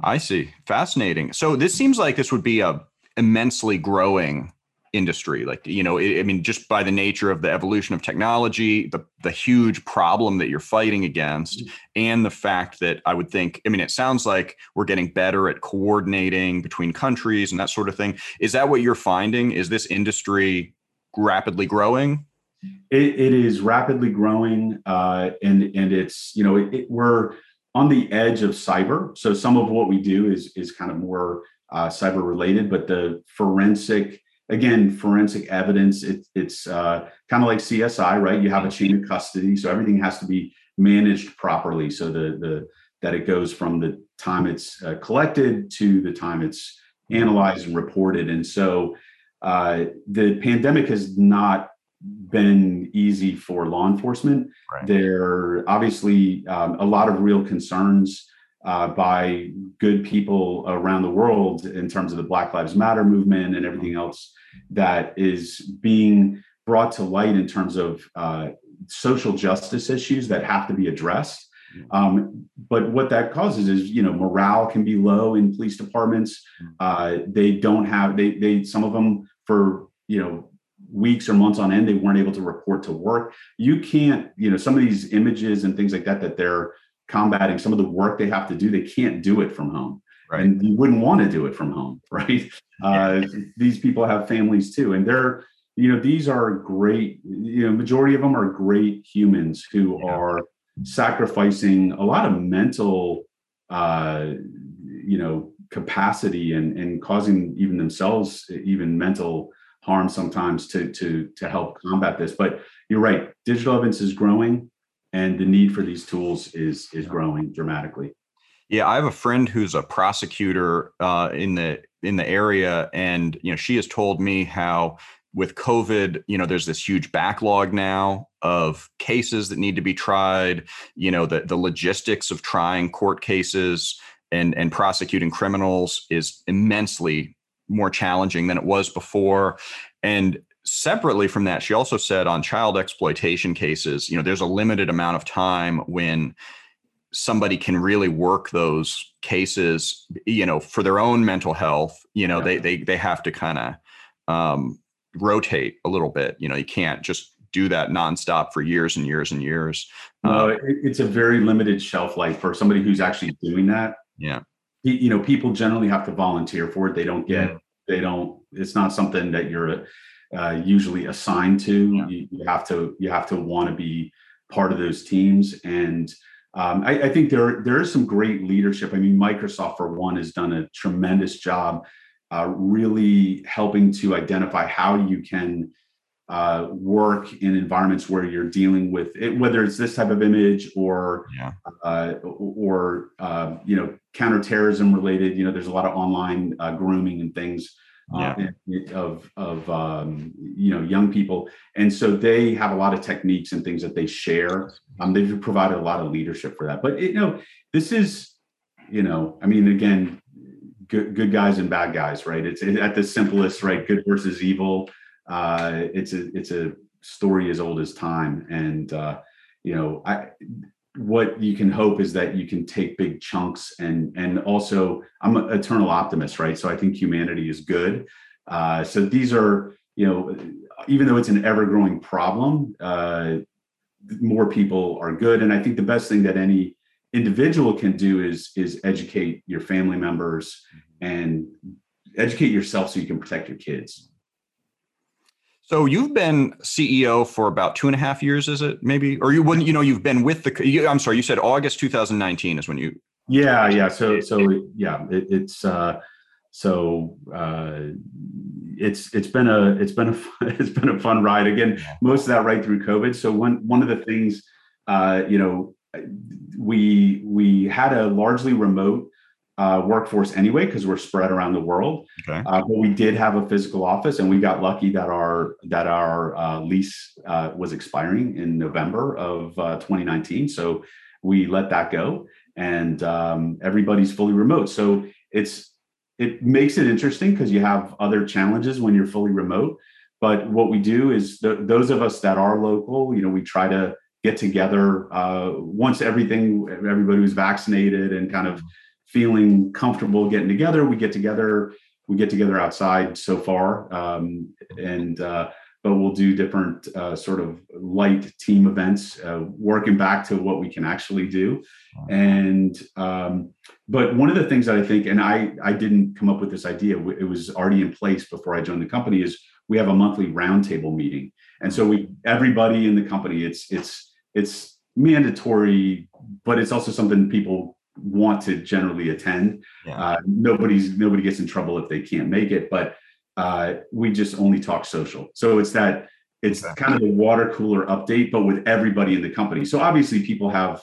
I see. Fascinating. So this seems like this would be a immensely growing industry like you know i mean just by the nature of the evolution of technology the the huge problem that you're fighting against mm-hmm. and the fact that i would think i mean it sounds like we're getting better at coordinating between countries and that sort of thing. Is that what you're finding? Is this industry rapidly growing? It, it is rapidly growing uh, and and it's you know it, it, we're on the edge of cyber. So some of what we do is is kind of more uh, cyber related but the forensic again, forensic evidence, it, it's uh, kind of like CSI, right? You have a chain of custody, so everything has to be managed properly, so the the that it goes from the time it's uh, collected to the time it's analyzed and reported. And so uh, the pandemic has not been easy for law enforcement. Right. There obviously um, a lot of real concerns uh, by good people around the world in terms of the Black Lives Matter movement and everything else that is being brought to light in terms of uh, social justice issues that have to be addressed. Um, but what that causes is, you know, morale can be low in police departments. Uh, they don't have they they some of them for you know weeks or months on end they weren't able to report to work. You can't, you know, some of these images and things like that that they're combating some of the work they have to do they can't do it from home right. and you wouldn't want to do it from home [LAUGHS] right uh, these people have families too and they're you know these are great you know majority of them are great humans who yeah. are sacrificing a lot of mental uh you know capacity and and causing even themselves even mental harm sometimes to to to help combat this. But you're right, digital evidence is growing, and the need for these tools is is growing dramatically. Yeah, I have a friend who's a prosecutor uh, in the in the area, and you know she has told me how with COVID, you know, there's this huge backlog now of cases that need to be tried. You know, the the logistics of trying court cases and and prosecuting criminals is immensely more challenging than it was before. And separately from that, she also said on child exploitation cases, you know, there's a limited amount of time when somebody can really work those cases, you know, for their own mental health. You know, yeah. they they they have to kind of um, rotate a little bit. You know, you can't just do that nonstop for years and years and years. No, uh, it's a very limited shelf life for somebody who's actually doing that. Yeah. You know, people generally have to volunteer for it. They don't get, mm. they don't, it's not something that you're uh, usually assigned to. Yeah. You, you, have to, you have to want to be part of those teams. And um, I, I think there, there is some great leadership. I mean, Microsoft, for one, has done a tremendous job uh, really helping to identify how you can uh, work in environments where you're dealing with it, whether it's this type of image or yeah. uh, or uh, you know counterterrorism related. You know, there's a lot of online uh, grooming and things uh, yeah. of of um, you know young people, and so they have a lot of techniques and things that they share. Um, they've provided a lot of leadership for that. But you know, this is you know, I mean, again, good good guys and bad guys, right? It's at the simplest, right? Good versus evil. Uh, it's a it's a story as old as time, and uh, you know, I what you can hope is that you can take big chunks and and also I'm an eternal optimist, right? So I think humanity is good. Uh, so these are you know, even though it's an ever growing problem, uh, more people are good, and I think the best thing that any individual can do is is educate your family members and educate yourself so you can protect your kids so you've been ceo for about two and a half years is it maybe? Or you wouldn't you know you've been with the you, i'm sorry you said august 2019 is when you yeah yeah. So so yeah it, it's uh so uh it's it's been a it's been a [LAUGHS] it's been a fun ride. Again most of that right through covid. So one one of the things uh you know we we had a largely remote uh, workforce anyway because we're spread around the world. Okay. Uh, but we did have a physical office, and we got lucky that our that our uh, lease uh, was expiring in November of uh, 2019. So we let that go, and um, everybody's fully remote. So it's it makes it interesting because you have other challenges when you're fully remote. But what we do is the, those of us that are local, you know, we try to get together uh, once everything everybody was vaccinated and kind of feeling comfortable getting together. We get together we get together outside so far um, and uh, but we'll do different uh, sort of light team events uh, working back to what we can actually do. And um, but one of the things that i think and i i didn't come up with this idea it was already in place before i joined the company is we have a monthly roundtable meeting. And so we everybody in the company it's it's it's mandatory, but it's also something people want to generally attend. Yeah. Uh, nobody's nobody gets in trouble if they can't make it, but uh, we just only talk social. So it's that it's okay. kind of a water cooler update, but with everybody in the company. So obviously people have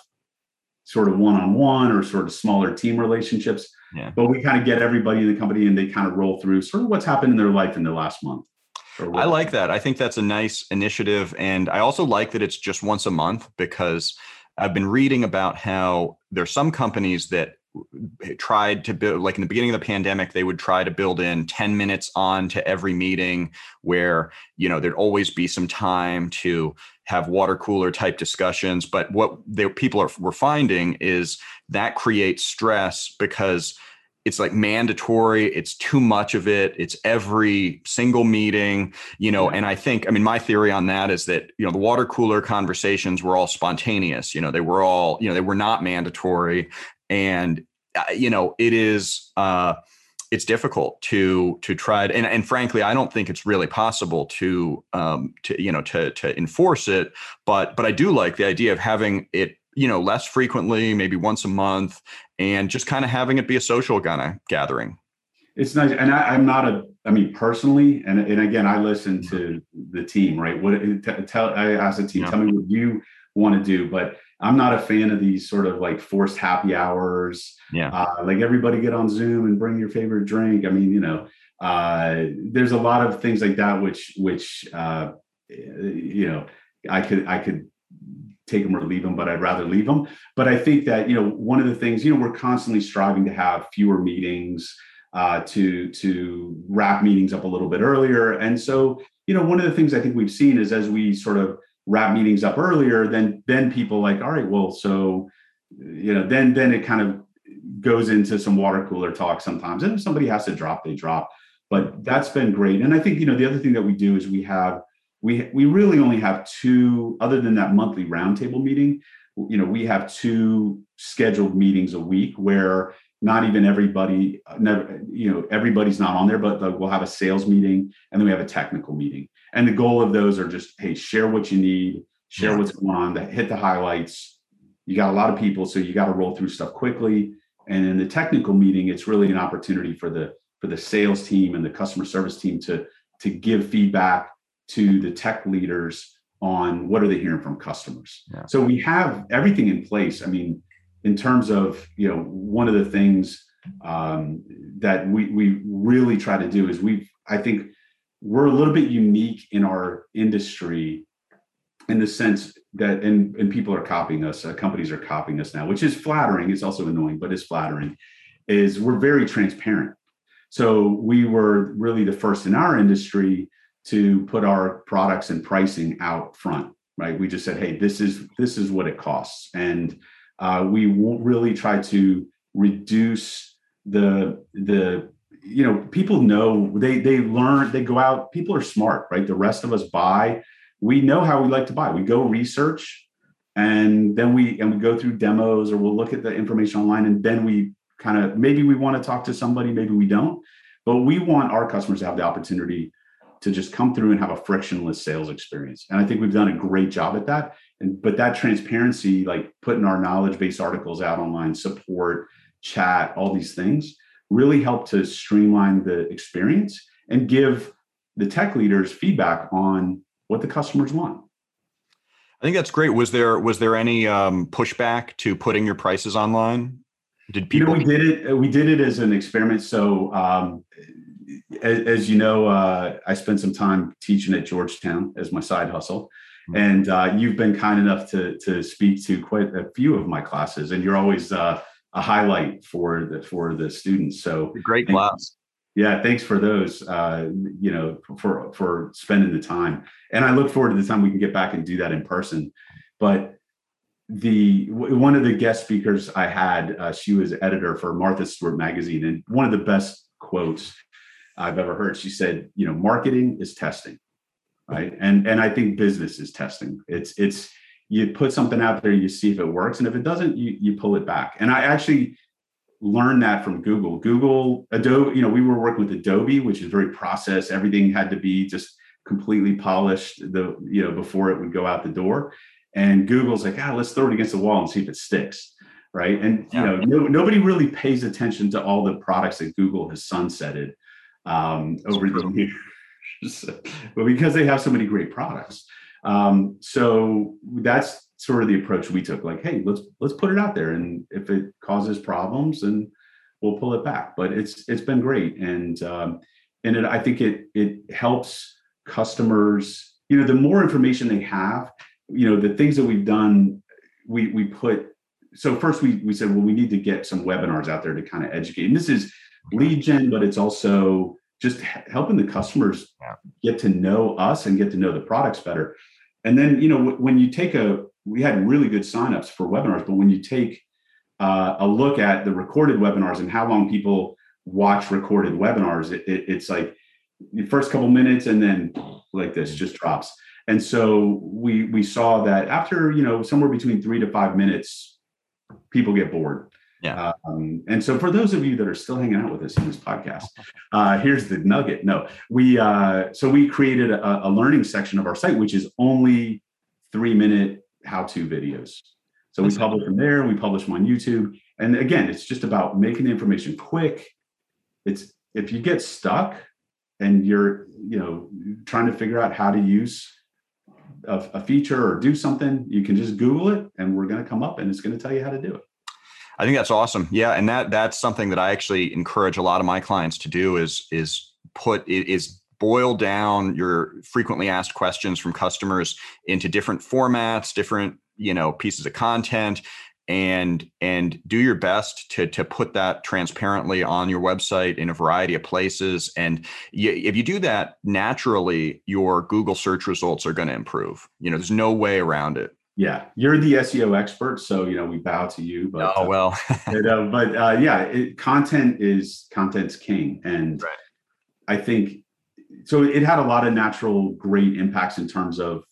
sort of one-on-one or sort of smaller team relationships. Yeah. But we kind of get everybody in the company and they kind of roll through sort of what's happened in their life in the last month. I like that. I think that's a nice initiative. And I also like that it's just once a month because I've been reading about how there's some companies that eh, tried to build like in the beginning of the pandemic they would try to build in 10 minutes on to every meeting where you know there'd always be some time to have water cooler type discussions. But what they, people are were finding is that creates stress because it's like mandatory it's too much of it it's every single meeting you know yeah. and i think i mean my theory on that is that you know the water cooler conversations were all spontaneous you know they were all you know they were not mandatory and uh, you know it is uh it's difficult to to try to, and, and frankly i don't think it's really possible to um to you know to to enforce it but but i do like the idea of having it you know less frequently maybe once a month and just kind of having it be a social kind of gathering it's nice. And I, am not a, I mean, personally, and, and again, I listen to the team, right? What tell, I ask the team, yeah. tell me what you want to do, but I'm not a fan of these sort of like forced happy hours. Yeah. Uh, like everybody get on Zoom and bring your favorite drink. I mean, you know, uh, there's a lot of things like that, which, which, uh, you know, I could, I could take them or leave them, but I'd rather leave them. But I think that, you know, one of the things, you know, we're constantly striving to have fewer meetings, uh, to to wrap meetings up a little bit earlier. And so, you know, one of the things I think we've seen is as we sort of wrap meetings up earlier, then then people like, all right, well, so you know, then then it kind of goes into some water cooler talk sometimes. And if somebody has to drop, they drop. But that's been great. And I think you know the other thing that we do is we have we we really only have two, other than that monthly roundtable meeting. You know, we have two scheduled meetings a week where not even everybody never you know everybody's not on there but we'll have a sales meeting and then we have a technical meeting and the goal of those are just hey share what you need share yeah. what's going on that hit the highlights you got a lot of people so you got to roll through stuff quickly and in the technical meeting it's really an opportunity for the for the sales team and the customer service team to to give feedback to the tech leaders on what are they hearing from customers. Yeah. so we have everything in place. I mean in terms of you know one of the things um, that we we really try to do is we I think we're a little bit unique in our industry in the sense that and and people are copying us uh, companies are copying us now which is flattering. It's also annoying but it's flattering is we're very transparent. So we were really the first in our industry to put our products and pricing out front right? We just said hey this is this is what it costs. And uh, we really try to reduce the the you know people know they they learn they go out people are smart right? The rest of us buy. We know how we like to buy. We go research and then we and we go through demos or we'll look at the information online and then we kind of maybe we want to talk to somebody maybe we don't but we want our customers to have the opportunity to just come through and have a frictionless sales experience. And i think we've done a great job at that. And but that transparency like putting our knowledge based articles out online support chat all these things really help to streamline the experience and give the tech leaders feedback on what the customers want. I think that's great. Was there was there any um, pushback to putting your prices online? Did people you know, we did it we did it as an experiment. So um, as, as, you know uh, i spent some time teaching at georgetown as my side hustle Mm-hmm. And uh, you've been kind enough to to speak to quite a few of my classes, and you're always uh, a highlight for the for the students. So great class. Yeah, thanks for those. Uh, you know, for for spending the time, and I look forward to the time we can get back and do that in person. But the one of the guest speakers I had, uh, she was editor for Martha Stewart magazine, and one of the best quotes I've ever heard. She said, "You know, marketing is testing." right? And and i think business is testing. It's it's you put something out there you see if it works and if it doesn't you you pull it back. And i actually learned that from google. Google adobe you know we were working with adobe which is very process. Everything had to be just completely polished the you know before it would go out the door. And google's like ah let's throw it against the wall and see if it sticks right? And you know no, nobody really pays attention to all the products that google has sunsetted um, over the years [LAUGHS] but because they have so many great products. Um, so that's sort of the approach we took. Like, hey, let's let's put it out there, and if it causes problems, then we'll pull it back. But it's it's been great, and um, and it, I think it it helps customers. You know, the more information they have, you know, the things that we've done, we we put. So first, we we said, well, we need to get some webinars out there to kind of educate. And this is lead gen, but it's also just helping the customers get to know us and get to know the products better. And then, you know, when you take a, we had really good signups for webinars, but when you take uh, a look at the recorded webinars and how long people watch recorded webinars, it, it, it's like the first couple minutes and then like this just drops. And so we we saw that after you know somewhere between three to five minutes, people get bored. Yeah. Um, and so for those of you that are still hanging out with us in this podcast, uh, here's the nugget. No, we uh, so we created a, a, learning section of our site, which is only three minute how-to videos. So we publish them there. We publish them on YouTube. And again, it's just about making the information quick. It's if you get stuck and you're you know trying to figure out how to use a, a feature or do something, you can just Google it, and we're going to come up and it's going to tell you how to do it. I think that's awesome. Yeah, and that that's something that I actually encourage a lot of my clients to do is is put is boil down your frequently asked questions from customers into different formats, different you know pieces of content and and do your best to to put that transparently on your website in a variety of places. And if you do that naturally your google search results are going to improve. You know there's no way around it yeah you're the seo expert so you know we bow to you but oh well. [LAUGHS] uh, but uh, yeah it, content is content's king and right. i think so it had a lot of natural great impacts in terms of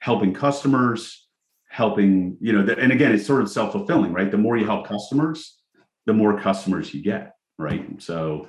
helping customers helping you know the, and again it's sort of self-fulfilling right? The more you help customers the more customers you get right? So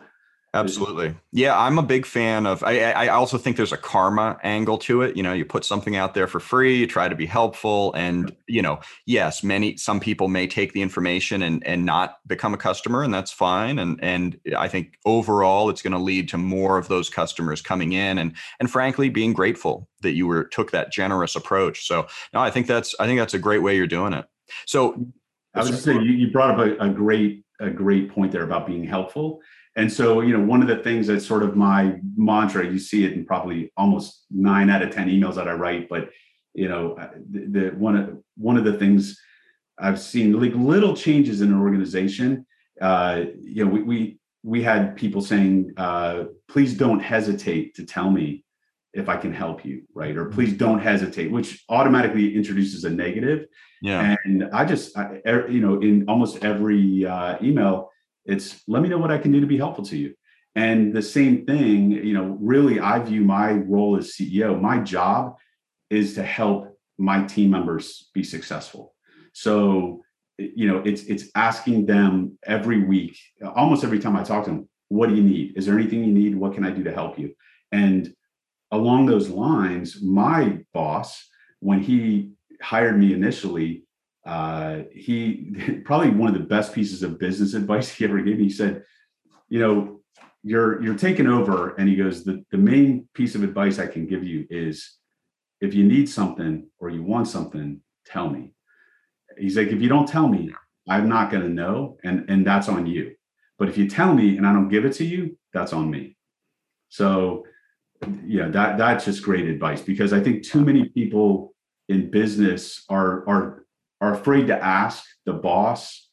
Absolutely. Yeah, I'm a big fan of. I, I also think there's a karma angle to it. You know, you put something out there for free, you try to be helpful, and you know, yes, many some people may take the information and and not become a customer, and that's fine. And and I think overall, it's going to lead to more of those customers coming in, and and frankly, being grateful that you were took that generous approach. So no, I think that's I think that's a great way you're doing it. So I was just saying, you, you brought up a, a great a great point there about being helpful and so, you know, one of the things that's sort of my mantra, you see it in probably almost nine out of 10 emails that I write, but you know, uh, the, the one of one of the things I've seen like little changes in an organization. Uh, you know, we we we had people saying, uh, please don't hesitate to tell me if I can help you, right? Or please don't hesitate, which automatically introduces a negative. Yeah. And I just, I, you know, in almost every uh, email, it's let me know what I can do to be helpful to you. And the same thing, you know, really, I view my role as CEO. My job is to help my team members be successful. So, you know, it's it's asking them every week, almost every time I talk to them, what do you need? Is there anything you need? What can I do to help you? And along those lines, my boss, when he hired me initially, uh, he [LAUGHS] probably one of the best pieces of business [LAUGHS] advice he ever gave me. He said, "You know, you're you're taking over," and he goes, "the the main piece of advice I can give you is, if you need something or you want something, tell me." He's like, "If you don't tell me, I'm not going to know, and and that's on you. But if you tell me and I don't give it to you, that's on me." So, yeah, that that's just great advice because I think too many people in business are are are afraid to ask the boss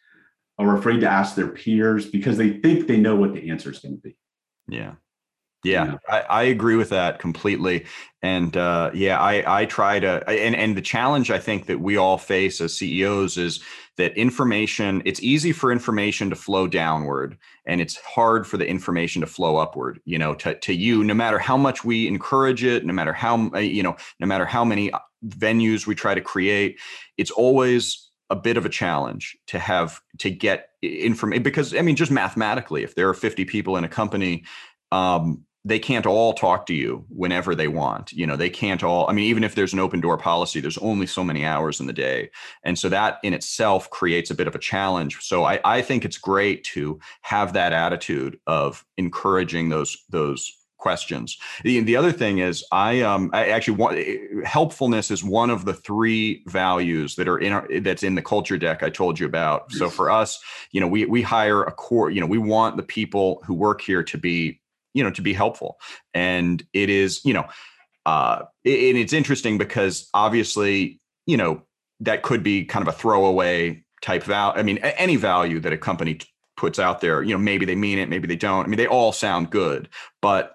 are afraid to ask their peers because they think they know what the answer is going to be. Yeah. Yeah. I, I, agree with that completely. And uh, yeah, I, I try to, and, and the challenge I think that we all face as CEOs is that information, it's easy for information to flow downward and it's hard for the information to flow upward, you know, to, to you, no matter how much we encourage it, no matter how, you know, no matter how many venues we try to create, it's always a bit of a challenge to have to get information because I mean, just mathematically, if there are 50 people in a company, um, they can't all talk to you whenever they want. You know, they can't all, I mean, even if there's an open door policy, there's only so many hours in the day. And so that in itself creates a bit of a challenge. So I, I think it's great to have that attitude of encouraging those, those questions. The, the other thing is I um I actually want helpfulness is one of the three values that are in our that's in the culture deck I told you about. So for us, you know, we we hire a core, you know, we want the people who work here to be, you know, to be helpful. And it is, you know, uh and it's interesting because obviously, you know, that could be kind of a throwaway type value. I mean, any value that a company puts out there, you know, maybe they mean it, maybe they don't. I mean, they all sound good, but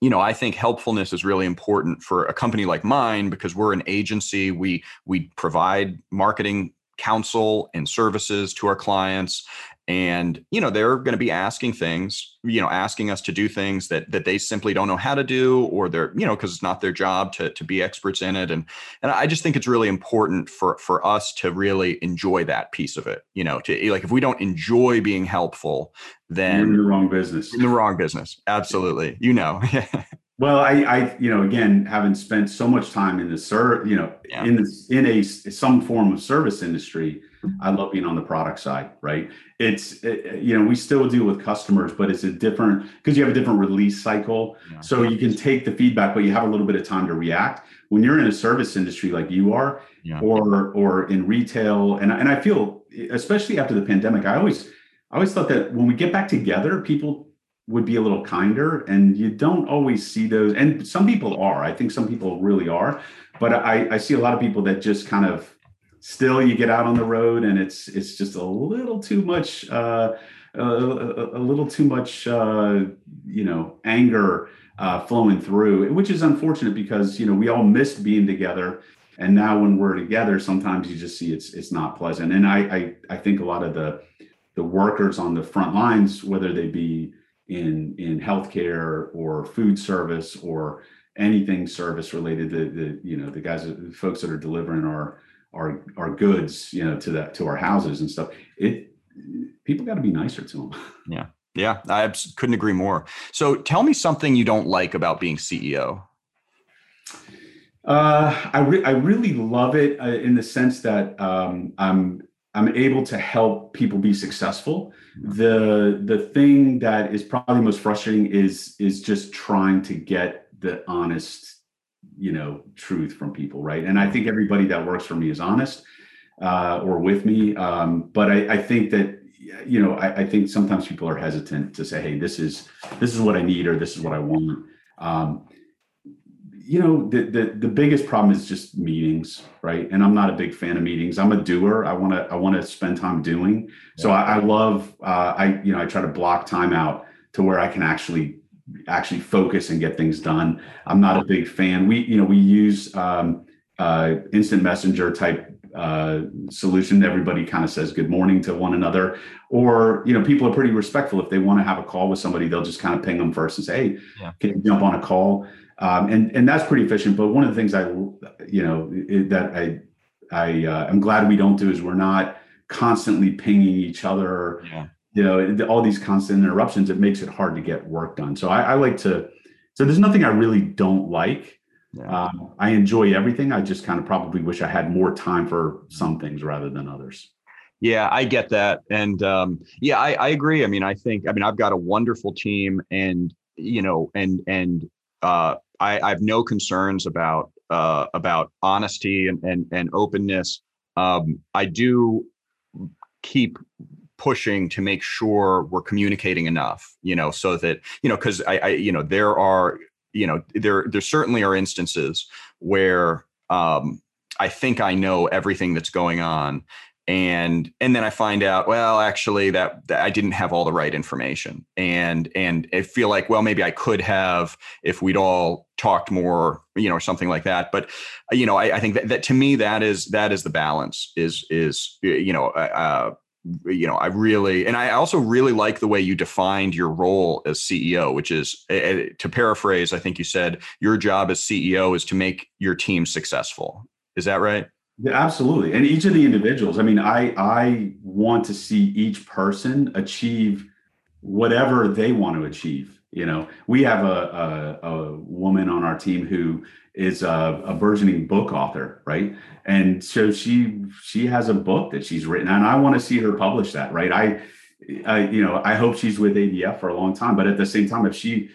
you know, I think helpfulness is really important for a company like mine because we're an agency. We we provide marketing counsel and services to our clients and you know they're going to be asking things you know asking us to do things that that they simply don't know how to do or they're you know because it's not their job to to be experts in it. And and i just think it's really important for for us to really enjoy that piece of it you know to eh, like if we don't enjoy being helpful then You're in the wrong business. In the wrong business. Absolutely. You know. [LAUGHS] Well, I, I, you know, again, having spent so much time in the ser, you know, yeah. in this, in a some form of service industry, I love being on the product side, right? It's it, you know we still deal with customers, but it's a different because you have a different release cycle, yeah. so you can take the feedback, but you have a little bit of time to react. When you're in a service industry like you are, yeah. or or in retail, and and I feel especially after the pandemic, I always I always thought that when we get back together, people would be a little kinder and you don't always see those and some people are i think some people really are but i i see a lot of people that just kind of still you get out on the road and it's it's just a little too much uh, a, a, little too much uh, you know anger uh, flowing through which is unfortunate because you know we all missed being together. And now when we're together sometimes you just see it's it's not pleasant. And i i, I think a lot of the the workers on the front lines whether they be in in healthcare or food service or anything service related to the you know the guys the folks that are delivering our our our goods you know to that to our houses and stuff it people got to be nicer to them [LAUGHS] yeah. Yeah i couldn't agree more. So tell me something you don't like about being ceo uh, I, re- I really love it uh, in the sense that um, I'm I'm able to help people be successful. The the thing that is probably most frustrating is is just trying to get the honest, you know, truth from people, right? And I think everybody that works for me is honest uh, or with me. Um, but I, I think that you know, I, I, think sometimes people are hesitant to say, "Hey, this is this is what I need" or "This is what I want." Um, you know the, the the biggest problem is just meetings right and i'm not a big fan of meetings i'm a doer i want to i want to spend time doing so I, I love uh, i you know i try to block time out to where i can actually actually focus and get things done i'm not a big fan we you know we use um, uh, instant messenger type uh, solution everybody kind of says good morning to one another or you know people are pretty respectful if they want to have a call with somebody they'll just kind of ping them first and say hey yeah. can you jump on a call um, and and that's pretty efficient. But one of the things I, you know, that I I uh, am glad we don't do is we're not constantly pinging each other. Yeah. You know, all these constant interruptions. It makes it hard to get work done. So I, I like to. So there's nothing I really don't like. Yeah. Um, I enjoy everything. I just kind of probably wish I had more time for some things rather than others. Yeah, I get that, and um, yeah, I, I agree. I mean, I think I mean I've got a wonderful team, and you know, and and uh, I, I have no concerns about uh, about honesty and and, and openness. Um, I do keep pushing to make sure we're communicating enough, you know, so that you know, because I, I, you know, there are, you know, there there certainly are instances where um, I think I know everything that's going on, and and then i find out well actually that, that, i didn't have all the right information and and i feel like well maybe i could have if we'd all talked more you know or something like that but you know i, I think that, that to me that is that is the balance is is you know uh, you know i really and i also really like the way you defined your role as ceo which is eh, eh, to paraphrase i think you said your job as ceo is to make your team successful is that right yeah, absolutely. And each of the individuals, I mean, I I want to see each person achieve whatever they want to achieve. You know, we have a a, a woman on our team who is a, a, burgeoning book author, right? And so she she has a book that she's written, and I want to see her publish that, right? I, I you know I hope she's with ADF for a long time, but at the same time, if she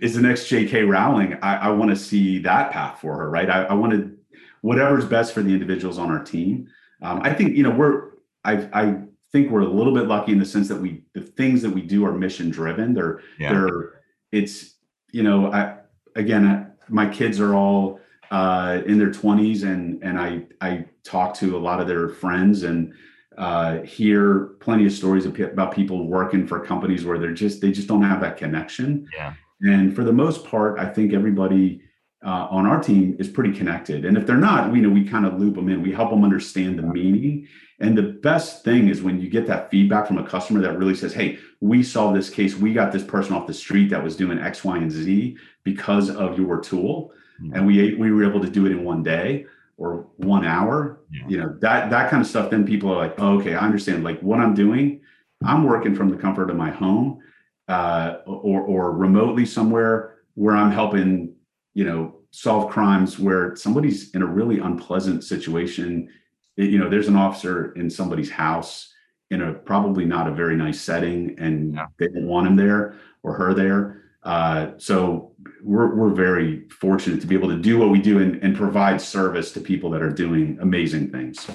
is the next J.K. Rowling, I, I want to see that path for her, right? I, I want to whatever's best for the individuals on our team. Um, I think you know we're I I think we're a little bit lucky in the sense that we the things that we do are mission driven. They're yeah. they're it's you know I again I, my kids are all uh, in their 20s and and I I talk to a lot of their friends and uh, hear plenty of stories about people working for companies where they're just they just don't have that connection. Yeah. And for the most part, I think everybody uh, on our team is pretty connected. And if they're not, we know we kind of loop them in. We help them understand the meaning. And the best thing is when you get that feedback from a customer that really says, "Hey, we solved this case. We got this person off the street that was doing X, Y, and Z because of your tool, mm-hmm. and we we were able to do it in one day." or one hour yeah. you know that that kind of stuff then people are like oh, okay i understand like what i'm doing i'm working from the comfort of my home uh, or or remotely somewhere where i'm helping you know solve crimes where somebody's in a really unpleasant situation you know, there's an officer in somebody's house in a probably not a very nice setting, and yeah. they don't want him there or her there. Uh, so we're we're very fortunate to be able to do what we do and, and provide service to people that are doing amazing things.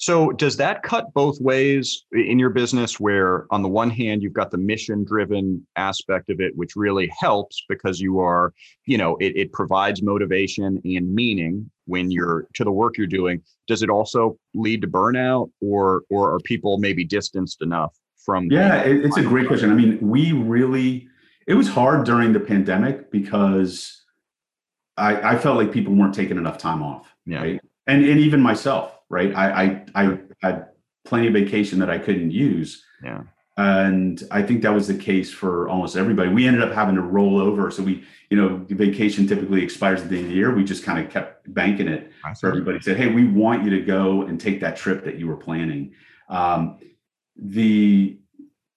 So, does that cut both ways in your business? Where, on the one hand, you've got the mission driven aspect of it, which really helps because you are, you know, it, it provides motivation and meaning when you're to the work you're doing. Does it also lead to burnout, or or are people maybe distanced enough from? Yeah, the- it's a great question. I mean, we really it was hard during the pandemic because I, I felt like people weren't taking enough time off. Yeah. Right. And and even myself right? I, I, I had plenty of vacation that I couldn't use. Yeah. And I think that was the case for almost everybody. We ended up having to roll over. So we, you know, vacation typically expires at the end of the year. We just kind of kept banking it. So everybody said, hey, we want you to go and take that trip that you were planning. Um, the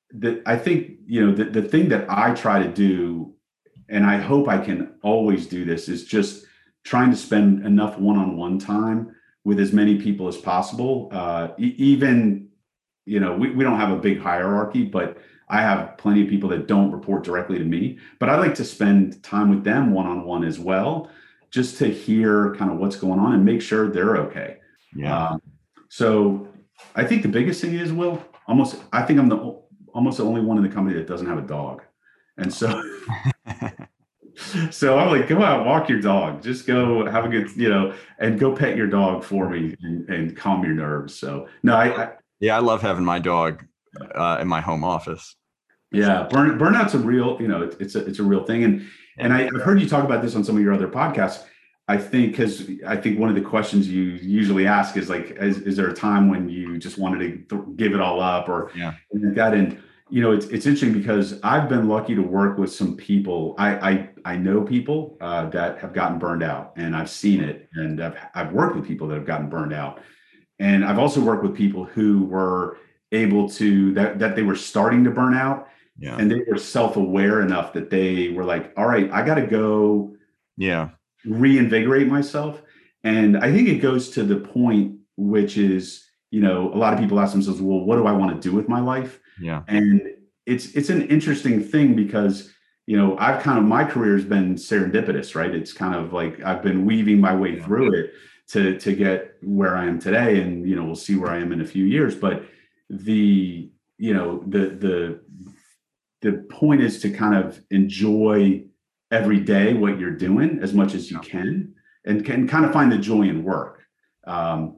the I think, you know, the, the thing that I try to do, and I hope I can always do this, is just trying to spend enough one-on-one time with as many people as possible. Uh, even, you know, we, we don't have a big hierarchy, but I have plenty of people that don't report directly to me. But I like to spend time with them one on one as well, just to hear kind of what's going on and make sure they're okay. Yeah. Um, so I think the biggest thing is, Will, almost, I think I'm the almost the only one in the company that doesn't have a dog. And so [LAUGHS] [LAUGHS] [LAUGHS] so I'm like, go out, walk your dog. Just go have a good, you know, and go pet your dog for me and, and calm your nerves. So no, I, I yeah, I love having my dog uh, in my home office. Yeah, burn, burnout's a real, you know, it's a it's a real thing, and and I, have heard you talk about this on some of your other podcasts. I think because I think one of the questions you usually ask is like, is, is there a time when you just wanted to th- give it all up or yeah, that and you know, it's it's interesting because I've been lucky to work with some people. I I, I know people uh, that have gotten burned out, and I've seen it, and I've I've worked with people that have gotten burned out, and I've also worked with people who were able to that that they were starting to burn out, yeah. and they were self aware enough that they were like, all right, I got to go, yeah, reinvigorate myself, and I think it goes to the point which is you know a lot of people ask themselves, well, what do I want to do with my life? Yeah. And it's it's an interesting thing because you know I've kind of my career has been serendipitous, right? It's kind of like I've been weaving my way yeah. through it to to get where I am today, and you know we'll see where I am in a few years. But the you know the the the point is to kind of enjoy every day what you're doing as much as you can and can kind of find the joy in work um,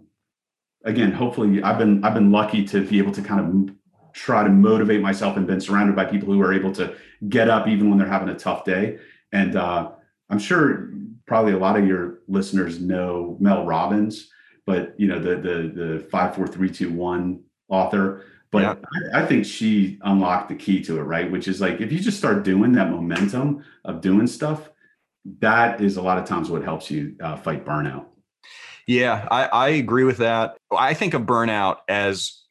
again hopefully i've been i've been lucky to be able to kind of try to motivate myself and been surrounded by people who are able to get up even when they're having a tough day. And uh, I'm sure probably a lot of your listeners know Mel Robbins, but you know the the the five four three two one author. But yeah. I, I, think she unlocked the key to it, right? Which is like if you just start doing that momentum of doing stuff, that is a lot of times what helps you uh, fight burnout. Yeah, I, I agree with that. I think of burnout as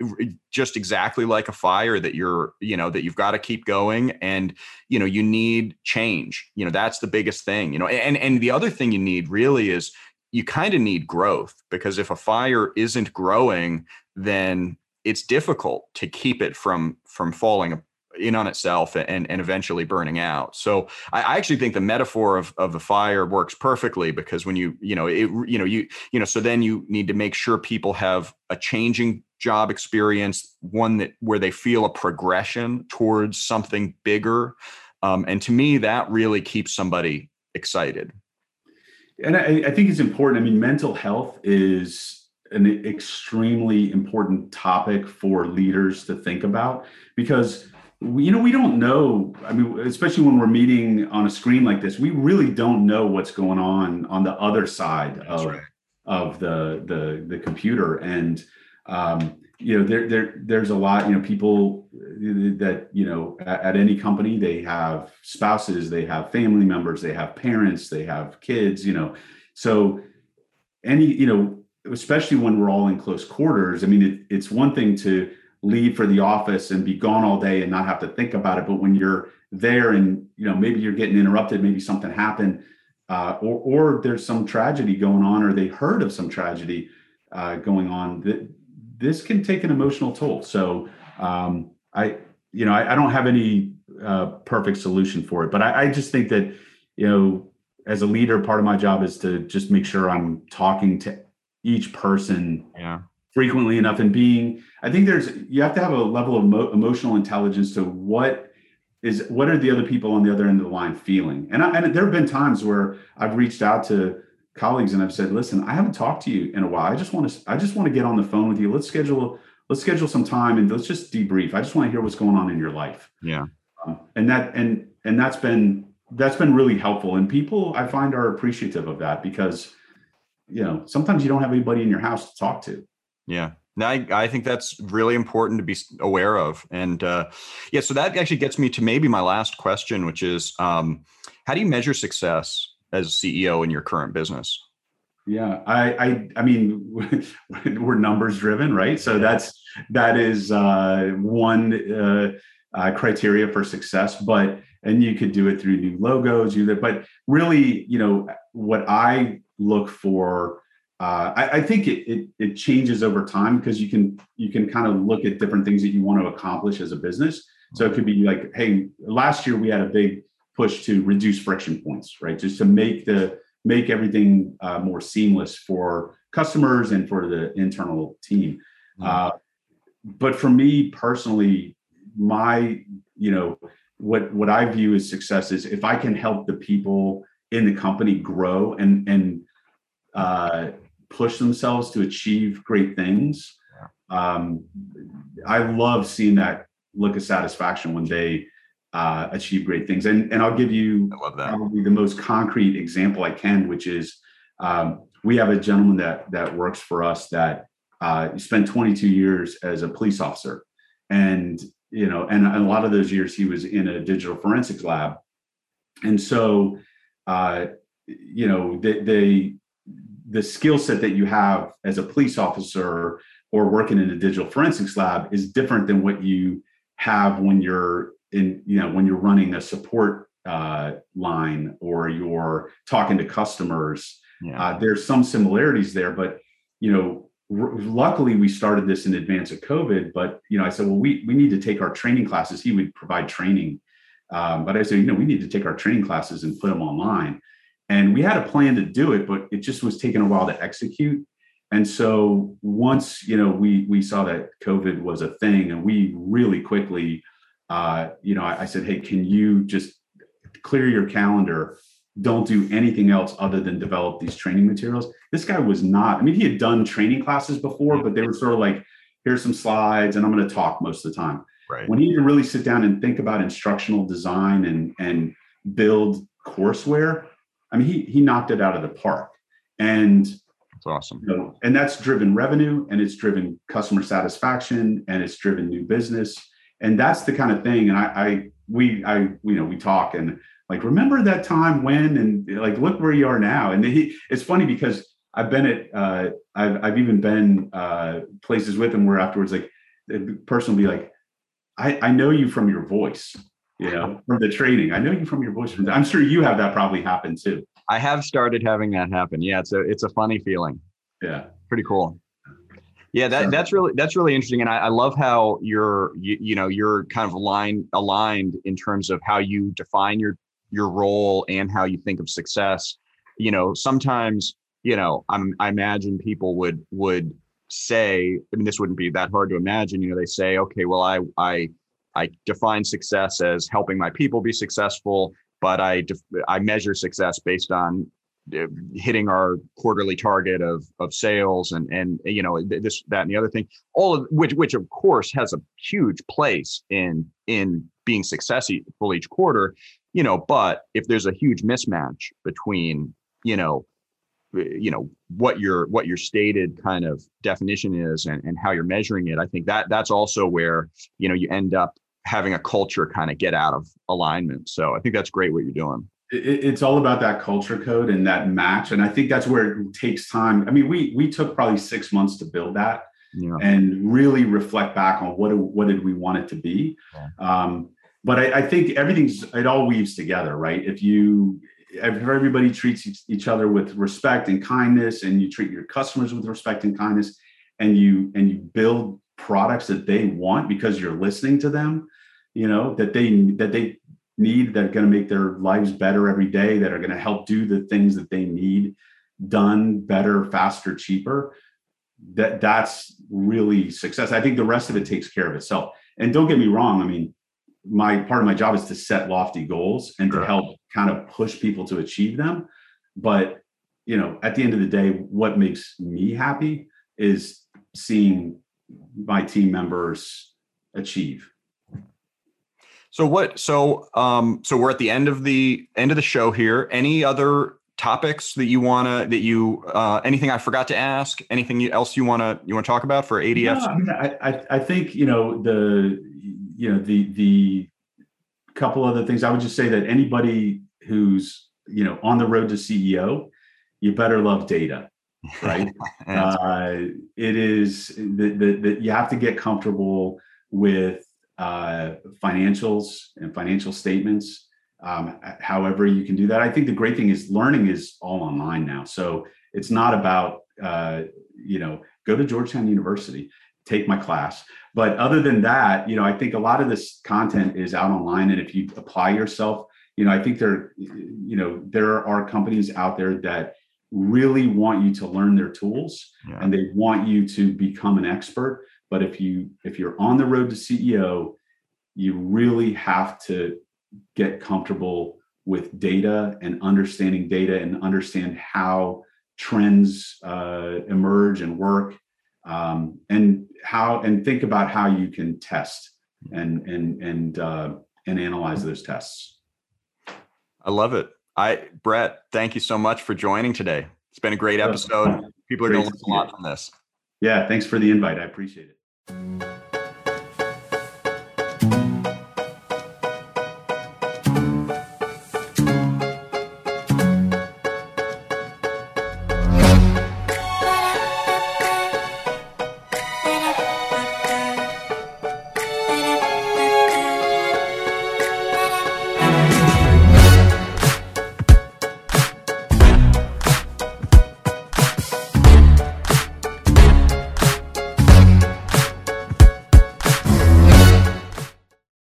just exactly like a fire that you're, you know, that you've got to keep going and, you know, you need change. You know, that's the biggest thing, you know, and and the other thing you need really is you kind of need growth because if a fire isn't growing, then it's difficult to keep it from from falling in on itself and and eventually burning out. So I, actually think the metaphor of of the fire works perfectly because when you you know it you know you you know so then you need to make sure people have a changing job experience, one that where they feel a progression towards something bigger, um, and to me that really keeps somebody excited. And I, I think it's important. I mean, mental health is an extremely important topic for leaders to think about because you know, we don't know. I mean, especially when we're meeting on a screen like this, we really don't know what's going on on the other side That's of right. of the the the computer. And um, you know, there there there's a lot. You know, people that you know at, at any company they have spouses, they have family members, they have parents, they have kids. You know, so any you know, especially when we're all in close quarters. I mean, it, it's one thing to leave for the office and be gone all day and not have to think about it. But when you're there and you know maybe you're getting interrupted, maybe something happened, uh, or or there's some tragedy going on, or they heard of some tragedy. uh, going on, that this can take an emotional toll. So um, I, you know, I, I don't have any uh, perfect solution for it, but I, I just think that, you know, as a leader, part of my job is to just make sure I'm talking to each person yeah. Frequently enough and being. I think there's you have to have a level of mo- emotional intelligence to what is what are the other people on the other end of the line feeling. And, I, and there have been times where I've reached out to colleagues and I've said, listen, I haven't talked to you in a while. I just want to I just want to get on the phone with you. Let's schedule let's schedule some time and let's just debrief. I just want to hear what's going on in your life. Yeah. Um, and that and and that's been that's been really helpful. And people I find are appreciative of that because you know sometimes you don't have anybody in your house to talk to. Yeah. Now, I, I think that's really important to be aware of. And uh, yeah, so that actually gets me to maybe my last question, which is um, how do you measure success as a CEO in your current business? Yeah, I, I, I mean, [LAUGHS] we're numbers driven, right? So that's that is uh, one uh, uh, criteria for success. But and you could do it through new logos, you but really, you know, what I look for. Uh, I, I, think it, it, it changes over time because you can you can kind of look at different things that you want to accomplish as a business. So it could be like, hey, last year we had a big push to reduce friction points, right? Just to make the make everything uh, more seamless for customers and for the internal team. Mm-hmm. Uh, but for me personally, my you know what what I view as success is if I can help the people in the company grow and and uh, push themselves to achieve great things. Um, I love seeing that look of satisfaction when they uh, achieve great things. And, and I'll give you probably the most concrete example I can, which is um, we have a gentleman that that works for us that uh, spent 22 years as a police officer, and you know, and, and a lot of those years he was in a digital forensics lab, and so uh, you know they, they the skill set that you have as a police officer or working in a digital forensics lab is different than what you have when you're in you know when you're running a support uh, line or you're talking to customers. Yeah. uh, there's some similarities there but you know r- luckily we started this in advance of covid but you know i said well we we need to take our training classes. He would provide training um, but i said you know we need to take our training classes and put them online and we had a plan to do it but it just was taking a while to execute and so once you know we we saw that covid was a thing and we really quickly uh, you know, I, I said, hey, can you just clear your calendar? Don't do anything else other than develop these training materials. This guy was not, I mean, he had done training classes before, but they were sort of like, here's some slides and I'm going to talk most of the time. Right. When he didn't really sit down and think about instructional design and, and build courseware, I mean, he, he knocked it out of the park. And that's awesome. You know, and that's driven revenue and it's driven customer satisfaction and it's driven new business and that's the kind of thing and I, I we i you know we talk and like remember that time when and like look where you are now and he it's funny because i've been at uh i've, I've even been uh places with him where afterwards like the person will be like i i know you from your voice you know from the training. I know you from your voice. From the, i'm sure you have that probably happen too. I have started having that happen. Yeah it's a it's a funny feeling. Yeah. Pretty cool. Yeah, that, that's really that's really interesting, and I, I love how you're you, you know you're kind of aligned aligned in terms of how you define your your role and how you think of success. You know, sometimes you know I'm, I imagine people would would say, I mean, this wouldn't be that hard to imagine. You know, they say, okay, well, I I I define success as helping my people be successful, but I def- I measure success based on uh, hitting our quarterly target of of sales and and you know this that and the other thing. All of which which of course has a huge place in in being successful each quarter you know but if there's a huge mismatch between you know you know what your what your stated kind of definition is and, and how you're measuring it i think that that's also where you know you end up having a culture kind of get out of alignment so i think that's great what you're doing it's all about that culture code and that match and i think that's where it takes time i mean we we took probably six months to build that yeah. and really reflect back on what what did we want it to be yeah. um, but I, I, think everything's it all weaves together right if you if everybody treats each other with respect and kindness and you treat your customers with respect and kindness and you and you build products that they want because you're listening to them you know that they that they need that are going to make their lives better every day that are going to help do the things that they need done better faster cheaper that that's really success. I think the rest of it takes care of itself. And don't get me wrong i mean my part of my job is to set lofty goals and sure. to help kind of push people to achieve them. But you know at the end of the day what makes me happy is seeing my team members achieve. So what so um so we're at the end of the end of the show here. Any other topics that you want to that you uh anything i forgot to ask? Anything else you want to you want to talk about for no, I, mean, I i think you know the you know the the couple other things. I would just say that anybody who's you know on the road to ceo you better love data right? [LAUGHS] Uh, it is that you have to get comfortable with uh, financials and financial statements um, however you can do that. I think the great thing is learning is all online now. So it's not about uh, you know go to georgetown university take my class. But other than that you know i think a lot of this content is out online and if you apply yourself you know i think there you know there are companies out there that really want you to learn their tools yeah. and they want you to become an expert. But if you if you're on the road to ceo you really have to get comfortable with data and understanding data and understand how trends uh, emerge and work um, and how and think about how you can test and and and uh, and analyze those tests. I love it I Brett, thank you so much for joining today. It's been a great episode. People are going to learn a lot from this. Yeah, thanks for the invite. I appreciate it.